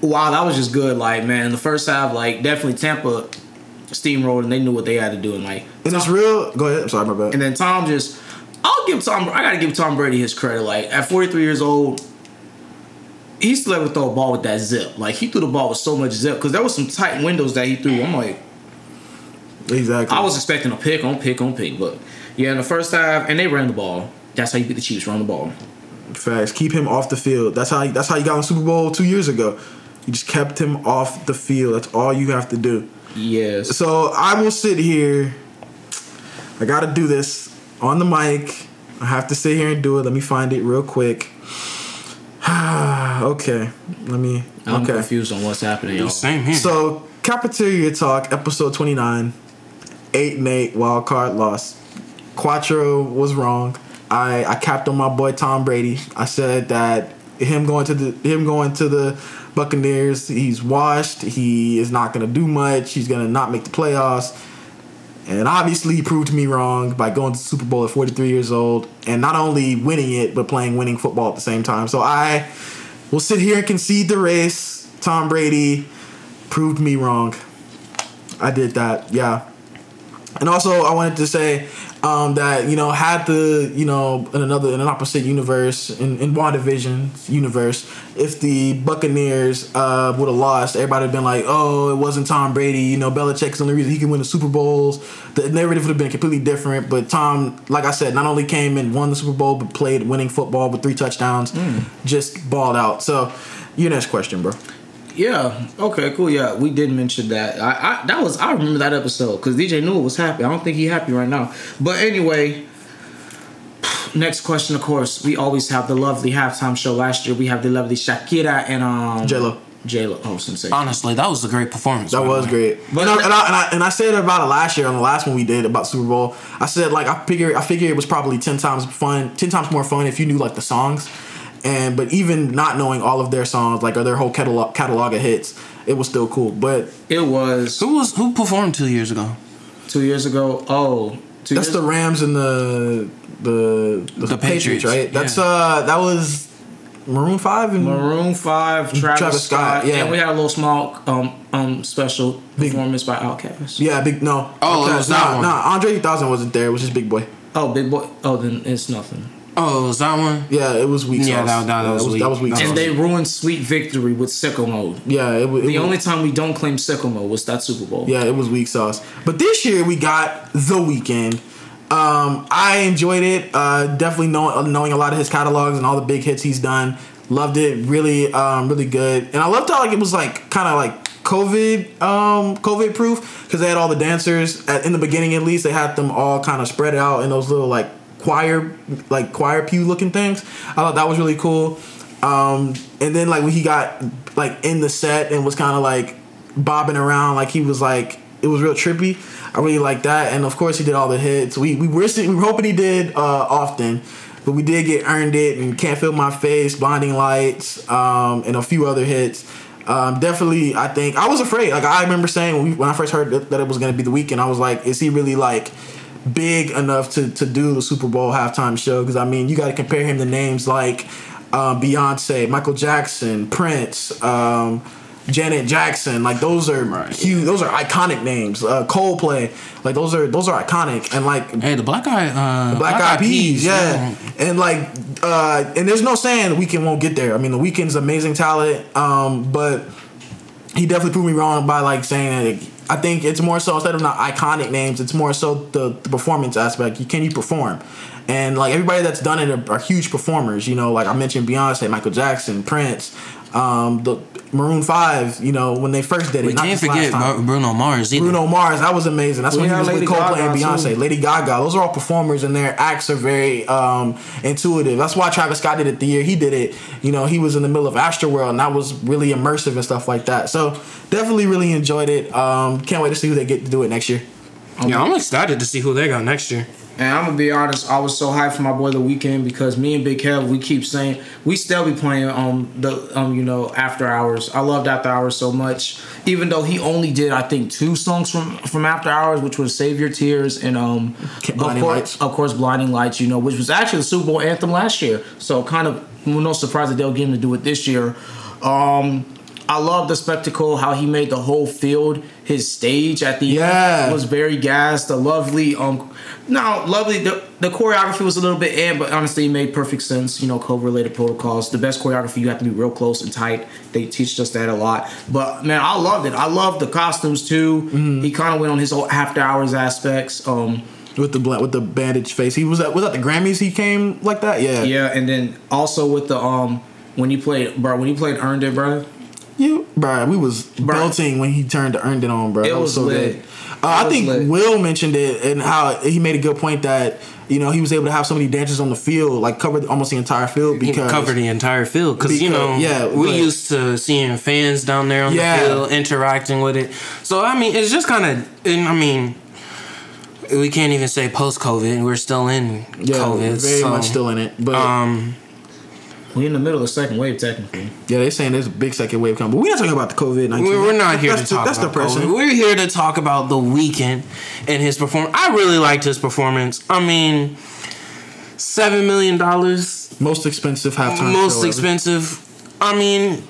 wow, that was just good. Like man, the first half, like definitely Tampa steamrolled and they knew what they had to do. And like, And it's real. Go ahead. I'm sorry, my bad. and then Tom just, I'll give Tom. I gotta give Tom Brady his credit. Like at 43 years old, he still able to throw a ball with that zip. Like he threw the ball with so much zip because there was some tight windows that he threw. I'm like, exactly. I was expecting a pick on pick on pick, but yeah, in the first half, and they ran the ball. That's how you beat the Chiefs. Run the ball. Facts. Keep him off the field. That's how. That's how you got in the Super Bowl two years ago. You just kept him off the field. That's all you have to do. Yes. So I will sit here. I got to do this on the mic. I have to sit here and do it. Let me find it real quick. okay. Let me. I'm okay. confused on what's happening, y'all. Same here. So, Cafeteria Talk, episode 29, 8 and 8, wild card loss. Quattro was wrong. I, I capped on my boy Tom Brady. I said that him going to the him going to the Buccaneers, he's washed. He is not gonna do much. He's gonna not make the playoffs. And obviously he proved me wrong by going to the Super Bowl at 43 years old and not only winning it, but playing winning football at the same time. So I will sit here and concede the race. Tom Brady proved me wrong. I did that, yeah. And also, I wanted to say, um, that you know had the you know in another in an opposite universe in in WandaVision's universe, if the Buccaneers uh, would have lost, everybody would have been like, oh, it wasn't Tom Brady. You know, Belichick's the only reason he can win the Super Bowls. The narrative would have been completely different. But Tom, like I said, not only came and won the Super Bowl, but played winning football with three touchdowns, just balled out. So, your next question, bro. Yeah. Okay. Cool. Yeah, we did mention that. I, I that was I remember that episode because DJ Newell was happy. I don't think he happy right now. But anyway, next question. Of course, we always have the lovely halftime show. Last year we have the lovely Shakira and um J Lo. J Lo. Oh, sensation. Honestly, that was a great performance. That was great. But- and, I, and, I, and, I, and I said about it last year on the last one we did about Super Bowl. I said like I figure I figure it was probably ten times fun, ten times more fun if you knew like the songs. And but even not knowing all of their songs, like or their whole catalog catalog of hits, it was still cool. But It was Who was who performed two years ago? two years ago. Oh, two that's years the Rams and the the the, The Patriots, Patriots, right? That's yeah. uh that was Maroon Five and Maroon Five, Travis, Travis Scott, Scott, yeah. and we had a little small um um special performance by Outkast. yeah, big no. Oh, it Okay, was that nah, one. Nah, Andre 3000 wasn't there. It was just Big Boi. Oh, Big Boi. Oh, then it's nothing. Oh, was that one? Yeah, it was weak. Yeah, sauce. that- that- that was weak. That was weak. That sauce. And they ruined Sweet Victory with Sicko Mode. yeah, it, wa- it The was- only time we don't claim Sicko Mode was that Super Bowl. Yeah, it was weak sauce. But this year we got the Weeknd. Um, I enjoyed it. Uh, definitely know, knowing a lot of his catalogs and all the big hits he's done. Loved it. Really, um, really good. And I loved how like it was like kind of like COVID, um, COVID proof because they had all the dancers at, in the beginning. At least they had them all kind of spread out in those little like choir, like choir pew looking things. I thought that was really cool. Um, and then like when he got like in the set and was kind of like bobbing around, like he was like it was real trippy. I really like that, and of course he did all the hits. We we were we were hoping he did uh, often, but we did get earned it and can't feel my face, blinding lights, um, and a few other hits. Um, definitely, I think I was afraid. Like I remember saying when, we, when I first heard that, that it was to be the Weeknd, I was like, is he really like big enough to to do the Super Bowl halftime show? Because I mean, you got to compare him to names like uh, Beyonce, Michael Jackson, Prince. Um, Janet Jackson, like those are huge. Those are iconic names. Uh, Coldplay, like those are those are iconic. And like Hey, the Black Eye, uh, Black Eyed Peas, yeah. And like, uh, and there's no saying the Weeknd won't get there. I mean, the Weeknd's amazing talent, um, but he definitely proved me wrong by like saying that. I think it's more so instead of not iconic names, it's more so the, the performance aspect. You can you perform, and like everybody that's done it are, are huge performers. You know, like I mentioned Beyonce, Michael Jackson, Prince, um, the Maroon Five. You know, when they first did it. We not can't this last forget time. Bruno Mars either. Bruno Mars, that was amazing. That's We when he had was with Lady Coldplay and Beyonce. too. Lady Gaga, those are all performers, and their acts are very um, intuitive. That's why Travis Scott did it the year he did it. You know, he was in the middle of Astroworld, and that was really immersive and stuff like that. So definitely, really enjoyed it. Um, can't wait to see who they get to do it next year. Yeah, I'm excited to see who they got next year. And I'm gonna be honest, I was so hyped for my boy the Weeknd because me and Big Kev, we keep saying we still be playing um the um you know after hours. I loved after hours so much, even though he only did I think two songs from from after hours, which was Save Your Tears and um of course Lights. of course Blinding Lights, you know, which was actually the Super Bowl anthem last year. So kind of no surprise that they'll get him to do it this year. Um, I love the spectacle, how he made the whole field his stage at the Yeah. end was very gassed. The lovely, um, no, lovely. The, the choreography was a little bit in, but honestly, it made perfect sense. You know, COVID related protocols. The best choreography, you have to be real close and tight. They teach us that a lot. But man, I loved it. I loved the costumes too. He kind of went on his whole after hours aspects. Um, With the bla- with the bandage face, he was at was at the Grammys. He came like that, yeah. yeah, and then also with the um, when you played, bro, when you played Earned It, bro. You, bro, we was Bruh. belting when he turned to earned it on, bro. It That was so lit. good. Uh, I think lit. Will mentioned it and how he made a good point that you know he was able to have so many dancers on the field, like cover almost the entire field He because covered the entire field because you know yeah, we but- used to seeing fans down there on Yeah. the field interacting with it. So I mean, it's just kind of. I mean, we can't even say post COVID. We're still in yeah, COVID. very so, much still in it. But Um, We in the middle of the second wave, technically. yeah, they're saying there's a big second wave coming. But we're not talking about the COVID nineteen. we're, we're not here that's to talk That's about depressing. COVID. We're here to talk about the Weeknd and his performance. I really liked his performance. I mean, seven million dollars Most expensive halftime. show most ever. expensive. I mean,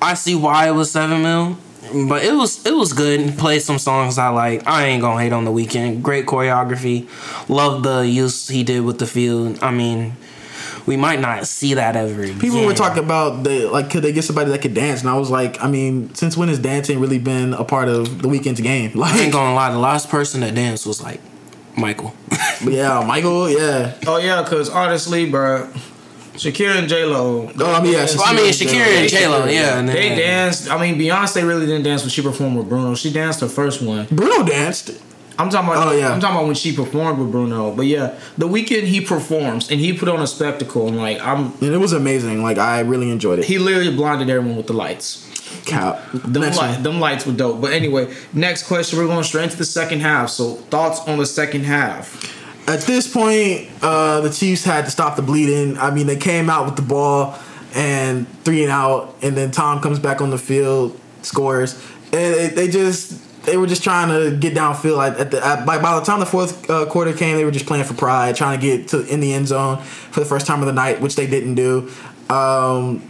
I see why it was seven mil. but it was it was good. Played some songs I like. I ain't gonna hate on the Weeknd. Great choreography. Love the use he did with the field. I mean, we might not see that ever. People were talking about they like could they get somebody that could dance, and I was like, I mean, since when has dancing really been a part of the Weeknd's game? Like, I ain't gonna lie. The last person that danced was like Michael. yeah, Michael, yeah. Oh yeah, because honestly, bro, Shakira and J Lo. Oh, I mean, yeah, well, I mean, Shakira and J Lo. Yeah, and They then- danced. I mean, Beyonce really didn't dance when she performed with Bruno. She danced the first one. Bruno danced. I'm talking about. Oh, yeah. I'm talking about when she performed with Bruno. But yeah, the Weeknd he performs and he put on a spectacle and like I'm. And it was amazing. Like I really enjoyed it. He literally blinded everyone with the lights. Cap. Them, Next li- them lights were dope. But anyway, next question. We're going straight into the second half. So thoughts on the second half? At this point, uh, the Chiefs had to stop the bleeding. I mean, they came out with the ball and three and out, and then Tom comes back on the field, scores, and they, they just they were just trying to get downfield. At, the at, by, by the time the fourth uh, quarter came, they were just playing for pride, trying to get to in the end zone for the first time of the night, which they didn't do. Um,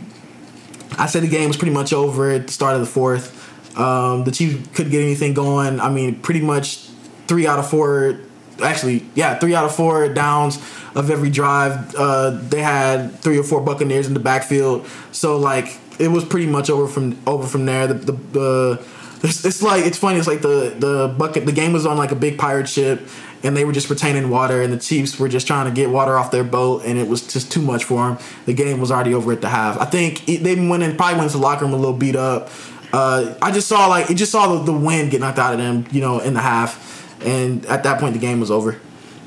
I said the game was pretty much over at the start of the fourth. Um, the Chiefs couldn't get anything going. I mean, pretty much three out of four. Actually, yeah, three out of four downs of every drive. Uh, they had three or four Buccaneers in the backfield. So like, it was pretty much over from over from there. The the, the it's, it's like it's funny. It's like the the bucket. The game was on like a big pirate ship, and they were just retaining water, and the Chiefs were just trying to get water off their boat, and it was just too much for them. The game was already over at the half. I think it, they went in, probably went to the locker room a little beat up. Uh, I just saw like it just saw the, the wind get knocked out of them, you know, in the half, and at that point the game was over.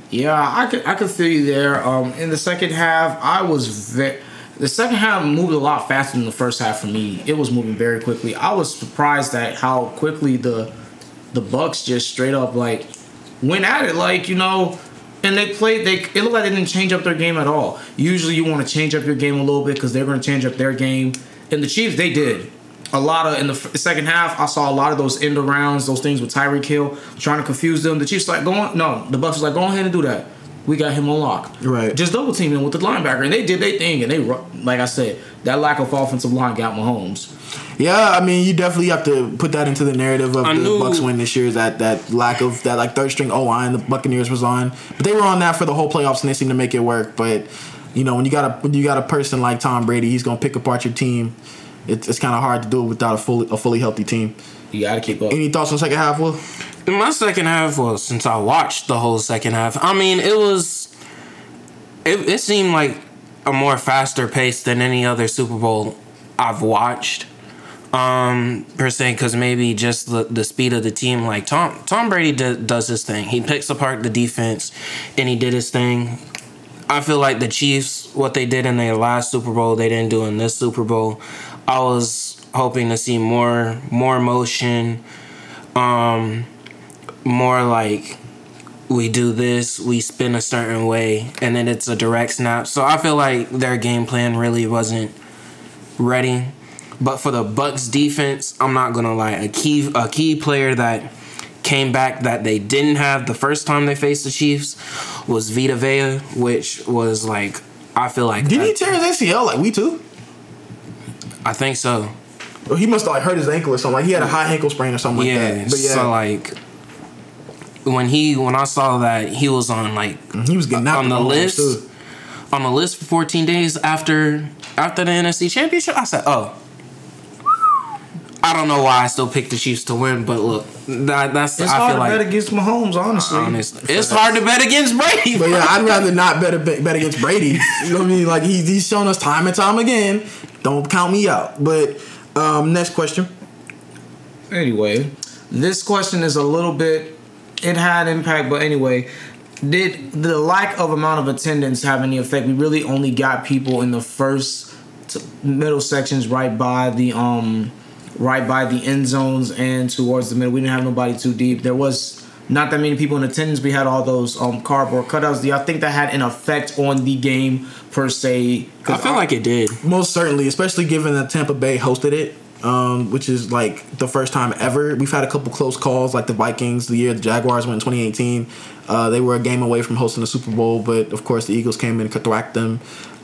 Yeah, I could I could feel you there. Um, in the second half, I was very. The second half moved a lot faster than the first half for me. It was moving very quickly. I was surprised at how quickly the the Bucs just straight up like went at it. Like you know, and they played. They it looked like they didn't change up their game at all. Usually, you want to change up your game a little bit because they're going to change up their game. And the Chiefs, they did a lot of in the second half. I saw a lot of those end arounds, those things with Tyreek Hill trying to confuse them. The Chiefs like going. No, the Bucs was like go ahead and do that. We got him on lock. Right. Just double team him with the linebacker, and they did their thing. And they, like I said, that lack of offensive line got Mahomes. Yeah, I mean, you definitely have to put that into the narrative of I the knew- Bucs win this year. That that lack of that like third string O line the Buccaneers was on, but they were on that for the whole playoffs and they seemed to make it work. But you know, when you got a when you got a person like Tom Brady, he's gonna pick apart your team. It's, it's kind of hard to do it without a fully a fully healthy team. You got to keep up. Any thoughts on the second half, Will? My second half, well, since I watched the whole second half, I mean, it was. It, it seemed like a more faster pace than any other Super Bowl I've watched. Um, per se, because maybe just the, the speed of the team. Like Tom Tom Brady d- does his thing. He picks apart the defense, and he did his thing. I feel like the Chiefs, what they did in their last Super Bowl, they didn't do in this Super Bowl. I was hoping to see more more motion, um, more like we do this, we spin a certain way, and then it's a direct snap. So I feel like their game plan really wasn't ready. But for the Bucs defense, I'm not gonna lie, a key a key player that came back that they didn't have the first time they faced the Chiefs was Vita Vea, which was like I feel like Did he tear his ACL like we too? I think so. Or he must have like hurt his ankle or something. Like he had a high ankle sprain or something yeah, like that. But yeah, so like when he when I saw that he was on like he was getting on the list on the list for 14 days after after the NFC Championship. I said, oh. I don't know why I still picked the Chiefs to win, but look, that, that's It's I hard feel to like bet against Mahomes, honestly. honest. It's hard to bet against Brady. But yeah, I'd rather not bet bet, bet against Brady. You know what I mean? Like he's he's shown us time and time again. Don't count me out. But um, next question. Anyway, this question is a little bit. It had impact, but anyway, did the lack of amount of attendance have any effect? We really only got people in the first t- middle sections, right by the um, right by the end zones and towards the middle. We didn't have nobody too deep. There was not that many people in attendance. We had all those um cardboard cutouts. Do y'all think that had an effect on the game per se? I feel like it did. Most certainly, especially given that Tampa Bay hosted it. Um, which is like the first time ever. We've had a couple close calls, like the Vikings, the year the Jaguars went in 2018. Uh, they were a game away from hosting the Super Bowl, but of course the Eagles came in and thwacked them.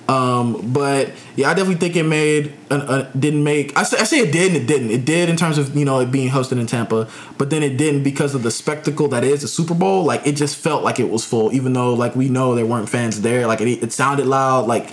Um, but yeah, I definitely think it made an, didn't make. I say, I say it did and it didn't. It did in terms of you know it being hosted in Tampa, but then it didn't because of the spectacle that is the Super Bowl. Like it just felt like it was full, even though like we know there weren't fans there. Like it, it sounded loud. Like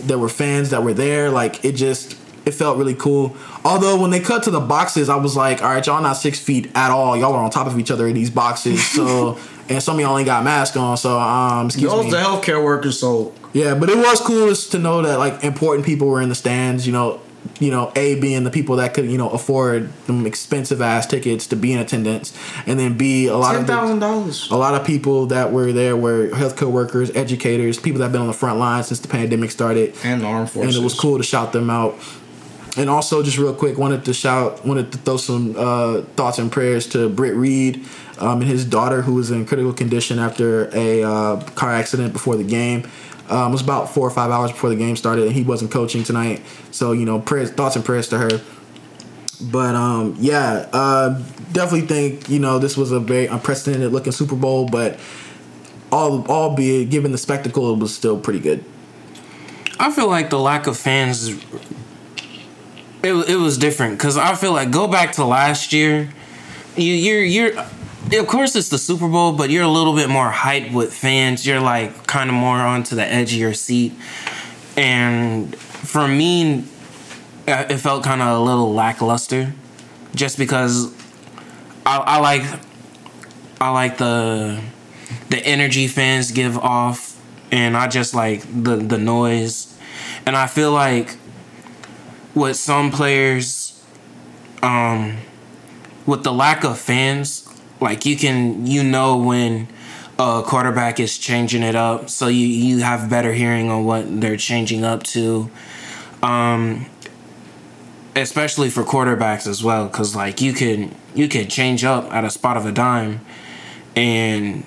there were fans that were there. Like it just it felt really cool. Although when they cut to the boxes, I was like, all right, y'all not six feet at all. Y'all are on top of each other in these boxes. So and some of y'all ain't got masks on. So um, excuse Those me. the healthcare workers, so Yeah, but it was cool to know that like important people were in the stands. You know, you know, a being the people that could you know afford them expensive ass tickets to be in attendance, and then b a lot ten of the, thousand dollars. a lot of people that were there were healthcare workers, educators, people that have been on the front line since the pandemic started, And the armed forces. and it was cool to shout them out. And also, just real quick, wanted to shout, wanted to throw some uh, thoughts and prayers to Britt Reed um, and his daughter, who was in critical condition after a uh, car accident before the game. Um, it was about four or five hours before the game started, and he wasn't coaching tonight. So, you know, prayers, thoughts and prayers to her. But um, yeah, uh, definitely think you know this was a very unprecedented looking Super Bowl, but all albeit given the spectacle, it was still pretty good. I feel like the lack of fans. It it was different because I feel like go back to last year. You you're you're. Of course, it's the Super Bowl, but you're a little bit more hyped with fans. You're like kind of more onto the edge of your seat, and for me, uh, it felt kind of a little lackluster, just because I, I like I like the the energy fans give off and I just like the the noise and I feel like with some players um with the lack of fans like you can you know when a quarterback is changing it up so you you have better hearing on what they're changing up to. Um especially for quarterbacks as well cuz like you can you can change up at a spot of a dime and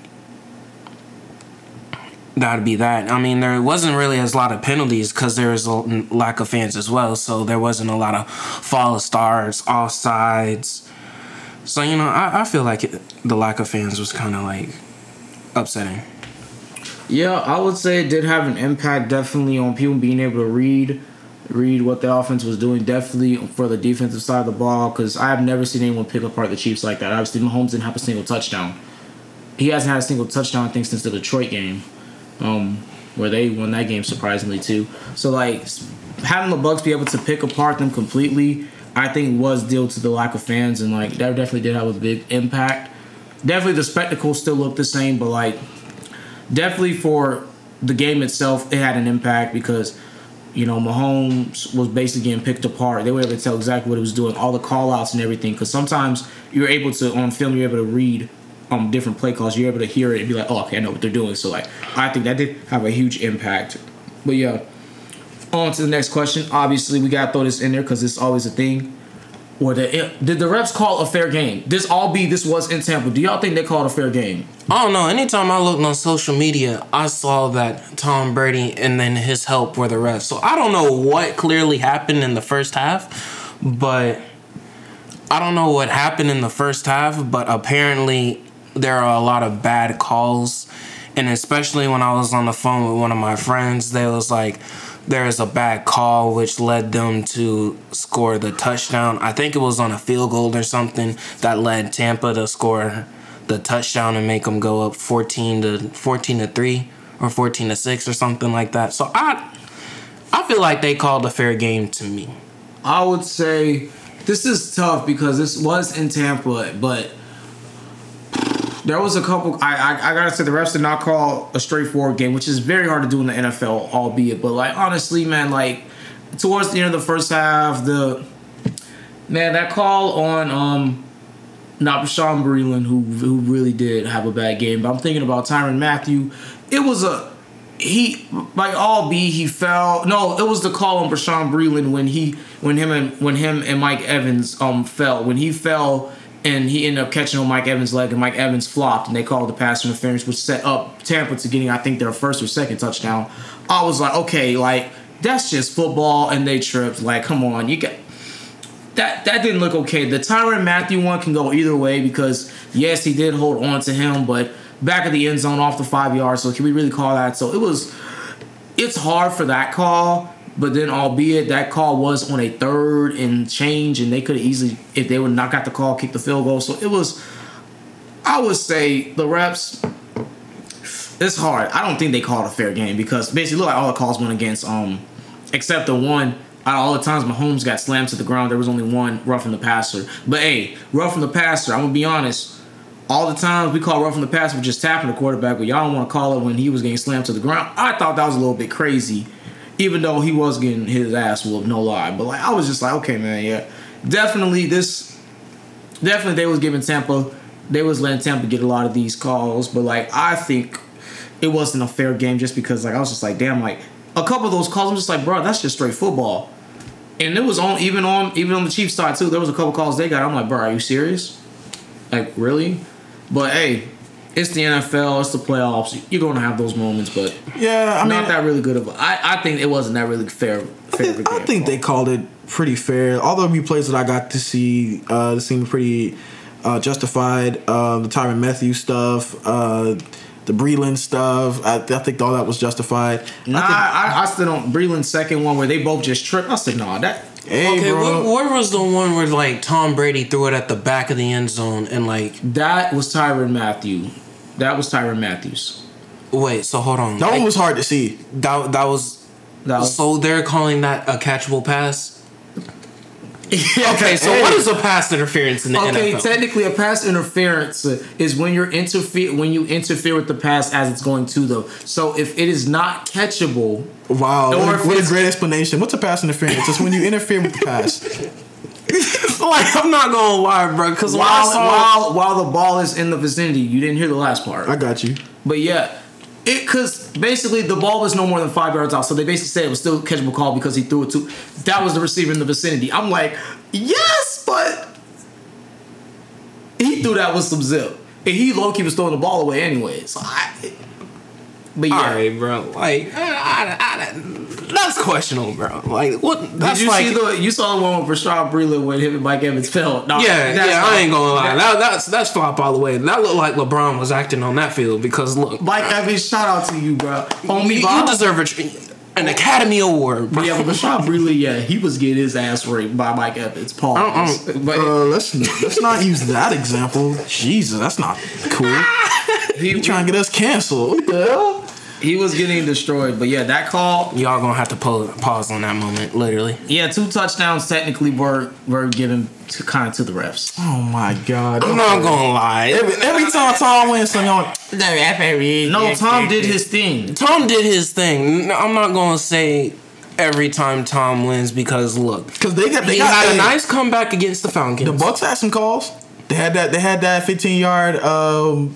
that'd be that. I mean, there wasn't really as lot of penalties because there was a lack of fans as well, so there wasn't a lot of false starts, offsides. So you know, I, I feel like it, the lack of fans was kind of like upsetting. Yeah, I would say it did have an impact definitely on people being able to read read what the offense was doing definitely for the defensive side of the ball because I have never seen anyone pick apart the Chiefs like that. Obviously, Mahomes didn't have a single touchdown. He hasn't had a single touchdown, I think, since the Detroit game, um, where they won that game surprisingly too. So like having the Bucs be able to pick apart them completely, I think was due to the lack of fans and like that definitely did have a big impact. Definitely the spectacle still looked the same, but like definitely for the game itself, it had an impact because you know Mahomes was basically getting picked apart. They were able to tell exactly what he was doing, all the call outs and everything. Because sometimes you're able to on film, you're able to read um different play calls. You're able to hear it and be like, oh, okay, I know what they're doing. So like, I think that did have a huge impact. But yeah, on to the next question. Obviously, we gotta throw this in there because it's always a thing. Or the, did the refs call a fair game? This all be this was in Tampa. Do y'all think they called a fair game? I don't know. Anytime I looked on social media, I saw that Tom Brady and then his help were the refs. So I don't know what clearly happened in the first half, but I don't know what happened in the first half, but apparently there are a lot of bad calls. And especially when I was on the phone with one of my friends, they was like, there is a bad call which led them to score the touchdown. I think it was on a field goal or something that led Tampa to score the touchdown and make them go up 14 to 14 to 3 or 14 to 6 or something like that. So I I feel like they called a fair game to me. I would say this is tough because this was in Tampa, but there was a couple. I, I I gotta say the refs did not call a straightforward game, which is very hard to do in the NFL, albeit. But like honestly, man, like towards the end of the first half, the man that call on um not Bashaud Breeland, who who really did have a bad game, but I'm thinking about Tyrann Mathieu. It was a he like all B he fell. No, it was the call on Bashaud Breeland when he when him and when him and Mike Evans um fell when he fell and he ended up catching on Mike Evans' leg and Mike Evans flopped and they called the pass interference which set up Tampa to getting I think their first or second touchdown. I was like, okay, like that's just football and they tripped. Like, come on, you got that that didn't look okay. The Tyrann Mathieu one can go either way because yes, he did hold on to him, but back of the end zone off the five yards. So can we really call that? So it was. It's hard for that call, but then albeit that call was on a third and change, and they could have easily, if they would not got the call, kick the field goal. So it was. I would say the reps. It's hard. I don't think they called a fair game because basically look like all the calls went against um except the one out of all the times Mahomes got slammed to the ground, there was only one roughing the passer. But hey, roughing the passer, I'm gonna be honest. All the times we call roughing the passer just tapping the quarterback, but y'all don't want to call it when he was getting slammed to the ground. I thought that was a little bit crazy, even though he was getting his ass whooped, no lie. But like I was just like, okay, man, yeah, definitely this, definitely they was giving Tampa, they was letting Tampa get a lot of these calls, but like I think it wasn't a fair game just because like I was just like, damn, like a couple of those calls, I'm just like, bro, that's just straight football. And it was on even on even on the Chiefs side too. There was a couple calls they got. I'm like, bro, are you serious? Like really? But hey, it's the NFL. It's the playoffs. You're gonna have those moments, but Yeah, I mean, not that really good of. A, I I think it wasn't that really fair. fair of a I game. think they called it pretty fair. All the replays that I got to see uh, seemed pretty uh, justified. Uh, the Tyrann Mathieu stuff, uh, the Breeland stuff. I, I think all that was justified. Nah, I think, I, I, still don't. Breeland's second one where they both just tripped. I said, nah, that. hey, Okay, bro. where, where was the one where like Tom Brady threw it at the back of the end zone and like That was Tyrann Mathieu. That was Tyron Matthews. wait, so hold on. that one Like, was hard to see. that that was That was, so they're calling that a catchable pass. Okay, so Hey. what is a pass interference in the Okay, NFL? technically, a pass interference is when you're interfere when you interfere with the pass as it's going to them. So if it is not catchable, Wow, Or what, a, what a great explanation. What's a pass interference? It's when you interfere with the pass. like I'm not gonna lie, bro, because when while while while the ball is in the vicinity, you didn't hear the last part. I got you. But yeah, it because basically the ball was no more than five yards out, so they basically said it was still a catchable call because he threw it to that was the receiver in the vicinity. I'm like, yes, but he threw that with some zip, and he low key was throwing the ball away anyway. So I, but yeah. all right, bro, like I, I, I, that's questionable, bro. Like what? That's Did you like see the? You saw the one with Bashaud Breeland when him and Mike Evans fell. No, yeah, that's yeah. not- I ain't gonna lie. That, that's that's flop all the way. That looked like LeBron was acting on that field because look, Mike Evans, shout out to you, bro. On me, you, you deserve a, tr- an Academy Award, bro. Yeah, but Bashaud Breeland, yeah, he was getting his ass raped by Mike Evans. Paul. Uh, let's let's not use that example. Jesus, that's not cool. he, You trying to get us canceled? What the hell? He was getting destroyed. But yeah, that call, Y'all gonna have to po- pause on that moment, literally. yeah, two touchdowns technically were were given to kind of to the refs. Oh my god! I'm not gonna lie. Every, every time Tom wins, something on the referee. No, Tom did his thing. Tom did his thing. No, I'm not gonna say every time Tom wins because look, because they got they he got had a nice comeback against the Falcons. The Bucs had some calls. They had that. They had that 15 yard um,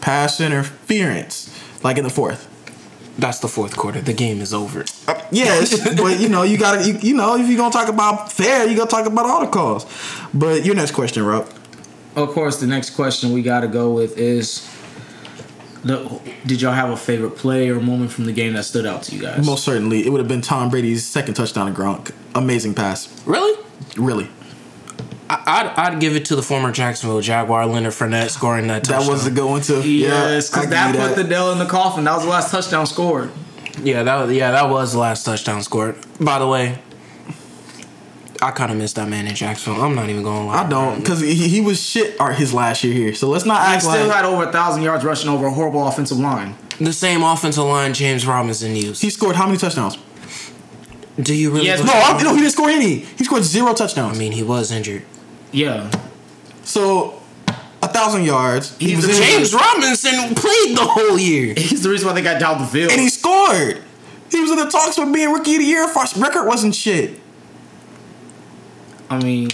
pass interference, like in the fourth. That's the fourth quarter. The game is over. Uh, yes, but you know you gotta you, you know if you're gonna talk about fair, you gotta talk about all the calls. But your next question, Rob. Of course, the next question we got to go with is. The, did y'all have a favorite play or moment from the game that stood out to you guys? Most certainly, it would have been Tom Brady's second touchdown to Gronk. Amazing pass, Really? really. I, I'd, I'd give it to the former Jacksonville Jaguar Leonard Fournette scoring that touchdown. That was the good one too. Yes, because give that you put the nail in the coffin. That was the last touchdown scored. yeah, that was, yeah, that was the last touchdown scored. By the way, I kind of missed that man in Jacksonville. I'm not even gonna lie. I don't because he, he was shit art his last year here. So let's not act like He act still like had over a thousand yards rushing over a horrible offensive line. The same offensive line James Robinson used. he scored how many touchdowns? Do you really? Yes, No, I, no, he didn't score any. He scored zero touchdowns. I mean, he was injured. Yeah, So a thousand yards. He He's was the injured. James Robinson played the whole year. he's the reason why they got down the field. and he scored. He was in the talks for being rookie of the year. If our record wasn't shit. I mean,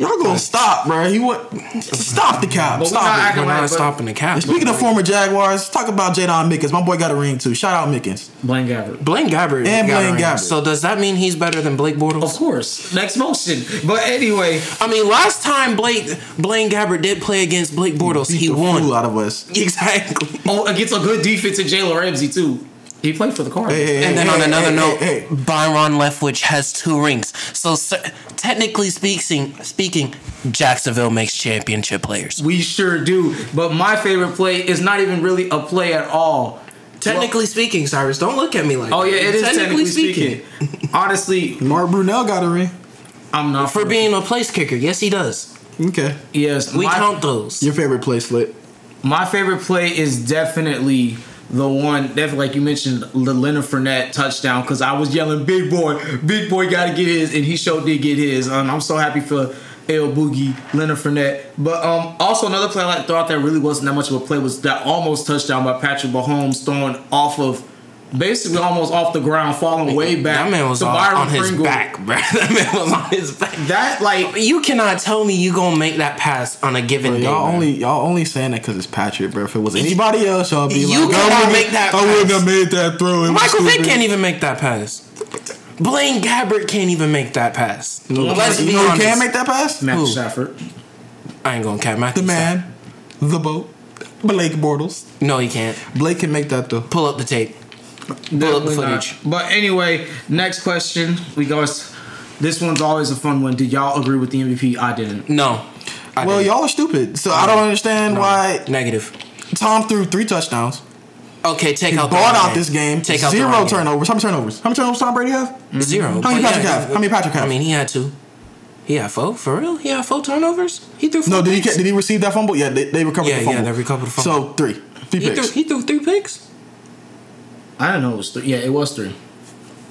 Y'all gonna stop, bro? He what? Stop the cap. But we're not Stop it. We're not but- stopping the cap. Speaking of former Jaguars, talk about Jaydon Mickens. My boy got a ring too. Shout out Mickens. Blaine Gabbert. Blaine Gabbert And Blaine. Gabbert. So does that mean he's better than Blake Bortles? Of course, next motion. But anyway, I mean, last time Blake Blaine Gabbert did play against Blake Bortles, he the won. fool out of us. Exactly. oh, against a good defense in Jalen Ramsey too. He played for the Cardinals. Hey, hey, And then hey, on another hey, note, hey, hey. Byron Leftwich has two rings. So sir, technically speaking, speaking, Jacksonville makes championship players. We sure do. But my favorite play is not even really a play at all. Technically speaking, Cyrus, don't look at me like Oh that. yeah, it is technically speaking. Honestly, Mark Brunell got a ring. I'm not For being a place kicker, yes, he does. Okay. yes. We my, count those. Your favorite play slit? my favorite play is definitely the one, definitely like you mentioned, the Leonard Fournette touchdown. Because I was yelling, "Big boy, big boy, got to get his," and he sure did get his. Um, I'm so happy for El Boogie, Leonard Fournette. But um, also another play I out there really wasn't that much of a play was that almost touchdown by Patrick Mahomes throwing off of. Basically, almost off the ground, falling way back. That man was to on, Byron on his Pringle. back, bro. That man was on his back. That like You cannot tell me you gonna make that pass on a given Bro, day. y'all bro. only y'all only saying that because it's Patrick, bro. If it was anybody else, y'all be You like, cannot I wouldn't make that I wouldn't have made that throw. It Michael Vick can't even make that pass. Blaine Gabbert can't even make that pass. You know, Let's you be know who can't make that pass? Matthew Stafford. I ain't gonna cap Matthew. The man, the boat, Blake Bortles. No, he can't. Blake can make that though. Pull up the tape. Pull up the Definitely not. But anyway, next question. We go. This one's always a fun one. Did y'all agree with the MVP? I didn't. No. I Well, didn't. y'all are stupid. So I don't understand why Negative. Tom threw three touchdowns. Okay, take He out the bought run out game. this game. Take out the zero run game. turnovers. How many turnovers? How many turnovers Tom Brady have? Mm-hmm. Zero. How many Patrick yeah, have? How many Patrick have? I mean, he had two. He had four for real. He had four turnovers. He threw. Four no, did he picks. get, did he receive that fumble? Yeah, they, they recovered Yeah, the yeah, fumble. they recovered the fumble. So three, three He threw, he threw three picks. I don't know it was three. Yeah, it was three.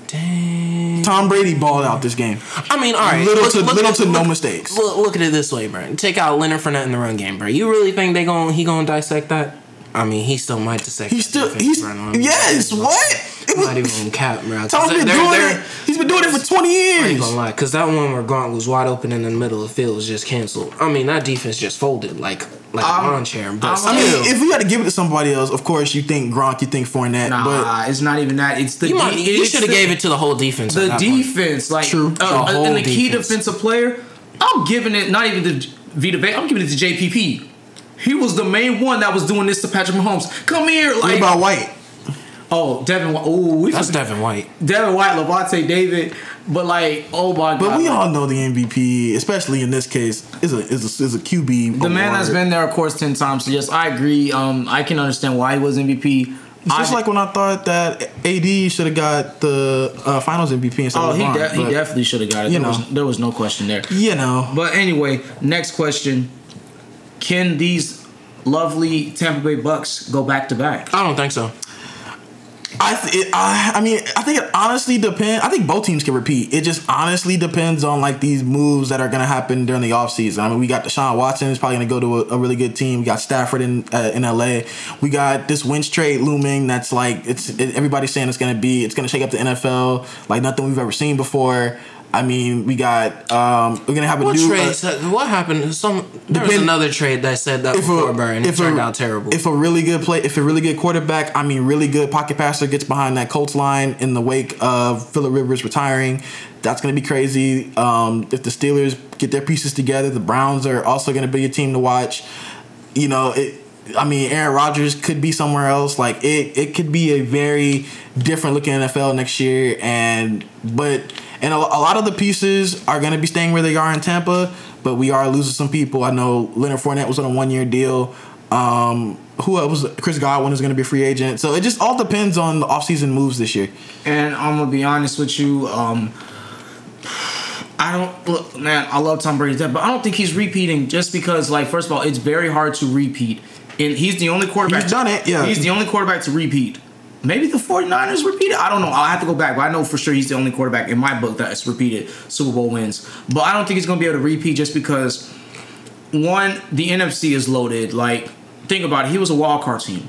Dang. Tom Brady balled out this game. I mean, all right. Little look- to- look little at- to no look- mistakes. Look, look at it this way, bro. Take out Leonard Fournette in the run game, bro. You really think they gon' he gonna dissect that? I mean, he still might dissect. He's that still defense, he's bro. I don't- yes. What? It I'm not was, even gonna cap, bro. 'cause Tom's been they're- doing they're- it. He's been doing it for twenty I ain't years. gonna lie, cause that one where Grant was wide open in the middle of the field was just canceled. I mean, that defense just folded like like I'm- a um, lawn chair. But I'm- still, I mean, if we had to give it to somebody else, of course you think Gronk, you think Fournette, Nah, but it's not even that. It's the you, de- you should have gave it to the whole defense. the at that point. defense. Like True. uh, The uh, whole and the key defensive player. I'm giving it not even to Vita Vea. I'm giving it to JPP. He was the main one that was doing this to Patrick Mahomes. Come here, what like about White? oh Devin. White. Oh, we That's forgot- Devin White. Devin White, Lavonte David. But like, oh my god. But we all know the MVP, especially in this case, is a is a, is a QB. the man that's award. been there, of course, ten times. So yes, I agree. Um, I can understand why he was MVP. It's just I- like when I thought that AD should have got the uh, Finals MVP instead oh, of he LeBron. de- he definitely should have got it. you There was, know. there was no question there. You know, But anyway, next question: Can these lovely Tampa Bay Bucs go back to back? I don't think so. I, th- it, I I mean I think it honestly depends. I think both teams can repeat. It just honestly depends on like these moves that are gonna happen during the offseason. I mean we got Deshaun Watson is probably gonna go to a, a really good team. We got Stafford in uh, in LA. We got this Wentz trade looming. That's like it's it, everybody's saying it's gonna be it's gonna shake up the NFL like nothing we've ever seen before. I mean we got um we're gonna have a What new trade? uh, what happened? Some there was another trade that said that before, Burn. and it turned out terrible. If a really good play, if a really good quarterback, I mean, really good pocket passer gets behind that Colts line in the wake of Philip Rivers retiring, that's going to be crazy. Um, if the Steelers get their pieces together, the Browns are also going to be a team to watch. You know, it. I mean, Aaron Rodgers could be somewhere else. Like it, it could be a very different looking NFL next year. And but and a, a lot of the pieces are going to be staying where they are in Tampa. But we are losing some people. I know Leonard Fournette was on a one year deal. Um, who else? Chris Godwin is going to be a free agent. So it just all depends on the offseason moves this year. And I'm gonna be honest with you. Um, I don't look, man. I love Tom Brady's death, but I don't think he's repeating just because, like, first of all, it's very hard to repeat, and he's the only quarterback. He's done it, yeah. He's the only quarterback to repeat. Maybe the 49ers repeated. I don't know. I'll have to go back, but I know for sure he's the only quarterback in my book that's repeated Super Bowl wins. But I don't think he's gonna be able to repeat just because one, the NFC is loaded. Like, think about it. He was a wild card team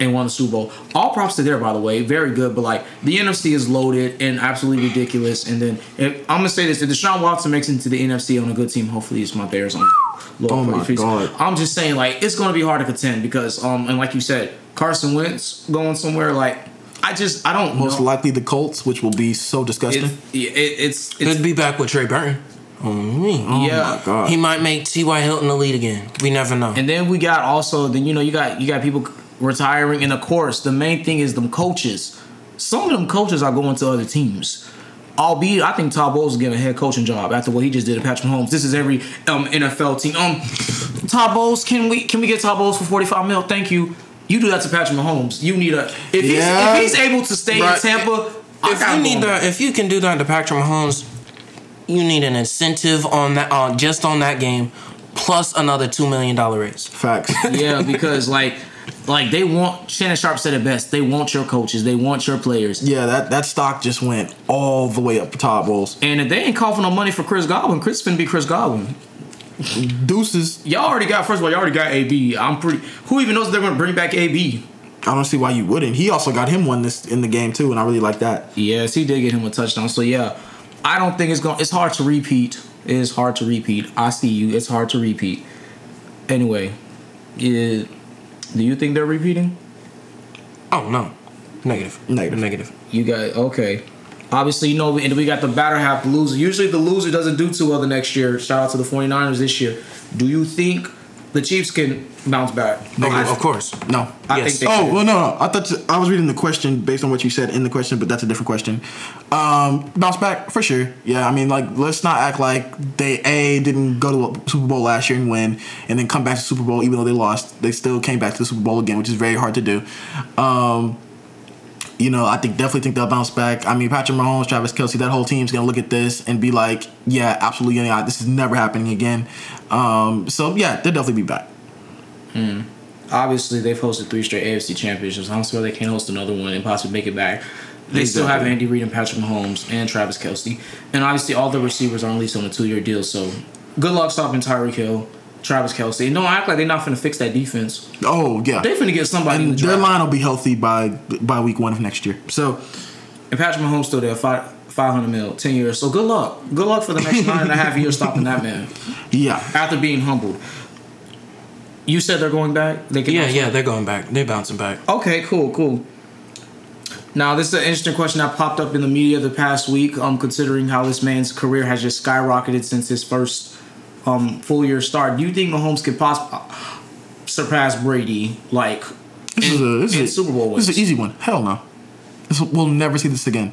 and won the Super Bowl. All props to there, by the way. Very good. But like the NFC is loaded and absolutely ridiculous. And then if, I'm gonna say this: if Deshaun Watson makes it into the NFC on a good team, hopefully it's my Bears on. Lord, Oh my. God. I'm just saying, like it's gonna be hard to contend because, um, and like you said, Carson Wentz going somewhere. Like I just I don't Most know. likely the Colts, which will be so disgusting. It, it, it's it's Could be back with Trey Burton. Oh, me. yeah. my God. He might make T.Y. Hilton the lead again. We never know. And then we got also then you know you got you got people retiring and of course the main thing is them coaches. some of them coaches are going to other teams. Albeit, I think Todd Bowles is getting a head coaching job after what he just did at Patrick Mahomes. This is every um, NFL team. Um, Todd Bowles, can we can we get Todd Bowles for forty five mil? Thank you. You do that to Patrick Mahomes. You need a if he's Yeah. if he's able to stay Right. in Tampa. If you need that, if you can do that to Patrick Mahomes, you need an incentive on that, on just on that game, plus another two million dollar raise. Facts. yeah, because like like they want Shannon Sharpe said it best. They want your coaches. They want your players. yeah, that, that stock just went all the way up to Todd Bowles. And if they ain't coughing no money for Chris Godwin, Chris finna be Chris Godwin. Deuces. Y'all already got first of all, y'all already got AB. I'm pretty. Who even knows if they're gonna bring back AB? I don't see why you wouldn't. He also got him one this in the game too, and I really like that. Yes, he did get him a touchdown. So yeah, I don't think it's going. to It's hard to repeat. It is hard to repeat. I see you. It's hard to repeat. Anyway, yeah, do you think they're repeating? Oh no, negative, Negative. negative. You got okay. Obviously, you know, and we got the batter half, the loser. Usually, the loser doesn't do too well the next year. Shout out to the 49ers this year. Do you think the Chiefs can bounce back? Negative, I- of course. No. I Yes. think they Oh can. well, no, no. I thought I was reading the question based on what you said in the question, but that's a different question. Um, bounce back for sure. Yeah, I mean, like let's not act like they a didn't go to a Super Bowl last year and win, and then come back to Super Bowl even though they lost. They still came back to the Super Bowl again, which is very hard to do. Um, you know, I think definitely think they'll bounce back. I mean, Patrick Mahomes, Travis Kelce, that whole team's gonna look at this and be like, yeah, absolutely, yeah, this is never happening again. Um, so yeah, they'll definitely be back. obviously they've hosted three straight AFC championships. I'm sure they can't host another one and possibly make it back. They still have Andy Reid and Patrick Mahomes and Travis Kelce, and obviously all the receivers are at least on a two-year deal. So good luck stopping Tyreek Hill, Travis Kelce, and don't act like they're not finna fix that defense. Oh yeah, They're finna get somebody in and the their line will be healthy by by week one of next year. So And Patrick Mahomes still there, five five hundred mil, ten years. So good luck, good luck for the next nine and a half years stopping that man yeah, after being humbled. You said they're going back. They can Yeah, yeah, back? they're going back. They're bouncing back. Okay, cool, cool. Now, this is an interesting question that popped up in the media the past week. Um, considering how this man's career has just skyrocketed since his first um full year start, do you think Mahomes could possibly surpass Brady like this is a this in is a, Super Bowl This is an easy one. Hell no. This, we'll never see this again.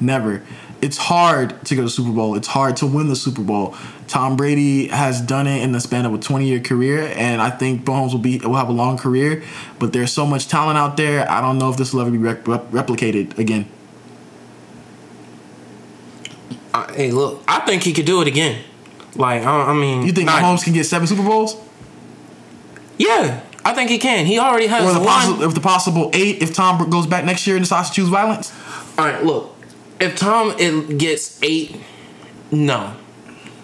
Never. It's hard to go to Super Bowl. It's hard to win the Super Bowl. Tom Brady has done it in the span of a 20 year career, and I think Mahomes will be will have a long career. But there's so much talent out there. I don't know if this will ever be rep- rep- replicated again. Uh, hey, look, I think he could do it again. Like, I, I mean, You think not- Mahomes can get seven Super Bowls, Yeah, I think he can. He already has or the one. possible if the possible eight if Tom goes back next year and decides to choose violence? All right, look. If Tom it gets eight, no.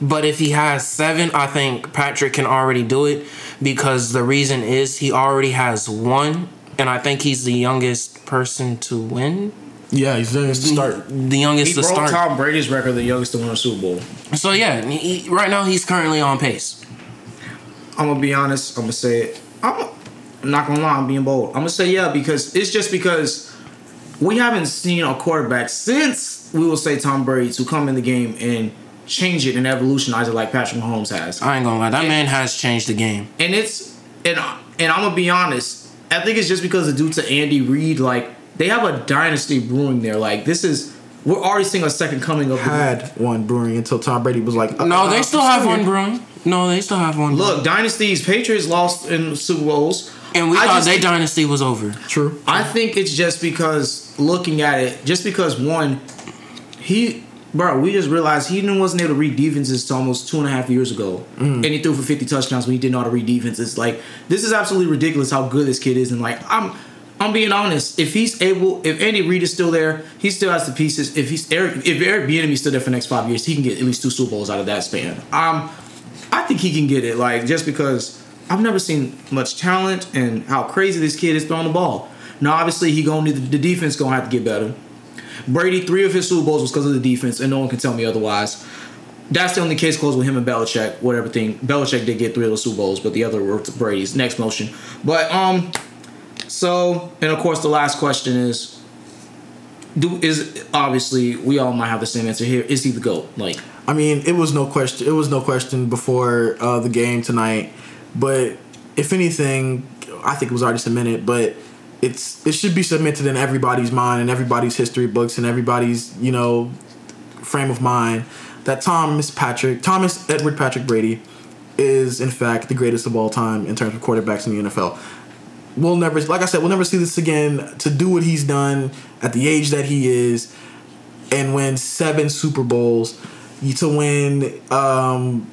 But if he has seven, I think Patrick can already do it because the reason is he already has one, and I think he's the youngest person to win. Yeah, he's there to start. The youngest He to broke start. Tom Brady's record, the youngest to win a Super Bowl. So yeah, he, right now he's currently on pace. I'm gonna be honest. I'm gonna say it. I'm, I'm not gonna lie. I'm being bold. I'm gonna say yeah because it's just because we haven't seen a quarterback since we will say Tom Brady to come in the game and change it and evolutionize it like Patrick Mahomes has. I ain't gonna lie, that man has changed the game. And it's and and I'm gonna be honest. I think it's just because of due to Andy Reid. Like they have a dynasty brewing there. Like this is we're already seeing a second coming of the Had one brewing until Tom Brady was like, No, uh, they still have one brewing. No, they still have one. Look, dynasties. Patriots lost in Super Bowls, and we I thought just- their dynasty was over. True. I think it's just because looking at it, just because one, he, bro, we just realized he didn't wasn't able to read defenses till almost two and a half years ago, and he threw for fifty touchdowns when he didn't know how to read defenses. Like this is absolutely ridiculous how good this kid is, and like I'm. I'm being honest. If he's able, if Andy Reid is still there, he still has the pieces. If he's Eric, if Eric Bieniemy is still there for the next five years, he can get at least two Super Bowls out of that span. Um, I think he can get it. Like just because I've never seen much talent and how crazy this kid is throwing the ball. Now, obviously, he to need the defense gonna have to get better. Brady, three of his Super Bowls was because of the defense, and no one can tell me otherwise. That's the only case closed with him and Belichick. Whatever thing, Belichick did get three of the Super Bowls, but the other were Brady's. Next motion, but um, so and of course the last question is, do is obviously we all might have the same answer here. Is he the goat? Like I mean, it was no question. It was no question before uh, the game tonight. But if anything, I think it was already cemented. But it's it should be cemented in everybody's mind and everybody's history books and everybody's you know frame of mind that Thomas Patrick Thomas Edward Patrick Brady is in fact the greatest of all time in terms of quarterbacks in the NFL. We'll never, like I said, we'll never see this again. To do what he's done at the age that he is, and win seven Super Bowls, to win um,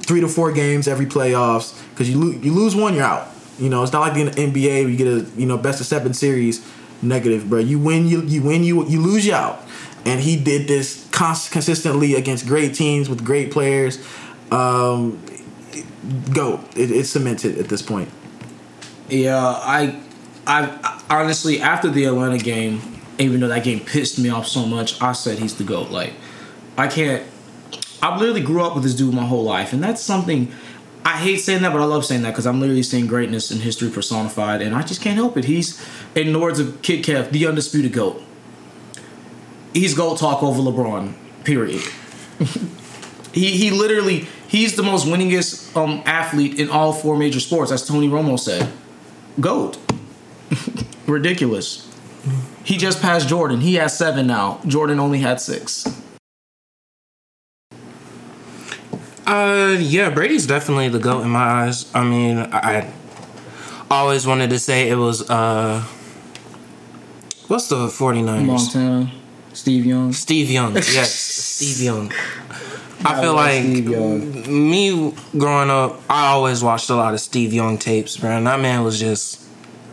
three to four games every playoffs, because you lo- you lose one, you're out. You know, it's not like the NBA where you get a you know best of seven series negative, bro. You win, you you win, you you lose, you out. And he did this cons- consistently against great teams with great players. Um, go, it, it's cemented at this point. Yeah, I, I honestly after the Atlanta game, even though that game pissed me off so much, I said he's the goat. Like, I can't. I literally grew up with this dude my whole life, and that's something. I hate saying that, but I love saying that because I'm literally seeing greatness in history personified, and I just can't help it. He's, in the words of Kid Kev, the undisputed goat. He's goat talk over LeBron. Period. he he literally he's the most winningest um athlete in all four major sports, as Tony Romo said. Goat. Ridiculous. He just passed Jordan. He has seven now. Jordan only had six. Uh, yeah, Brady's definitely the goat in my eyes. I mean, I always wanted to say it was uh, what's the 49ers? Montana, Steve Young. Steve Young. Yes, Steve Young. I feel like me growing up, I always watched a lot of Steve Young tapes, bro. And that man was just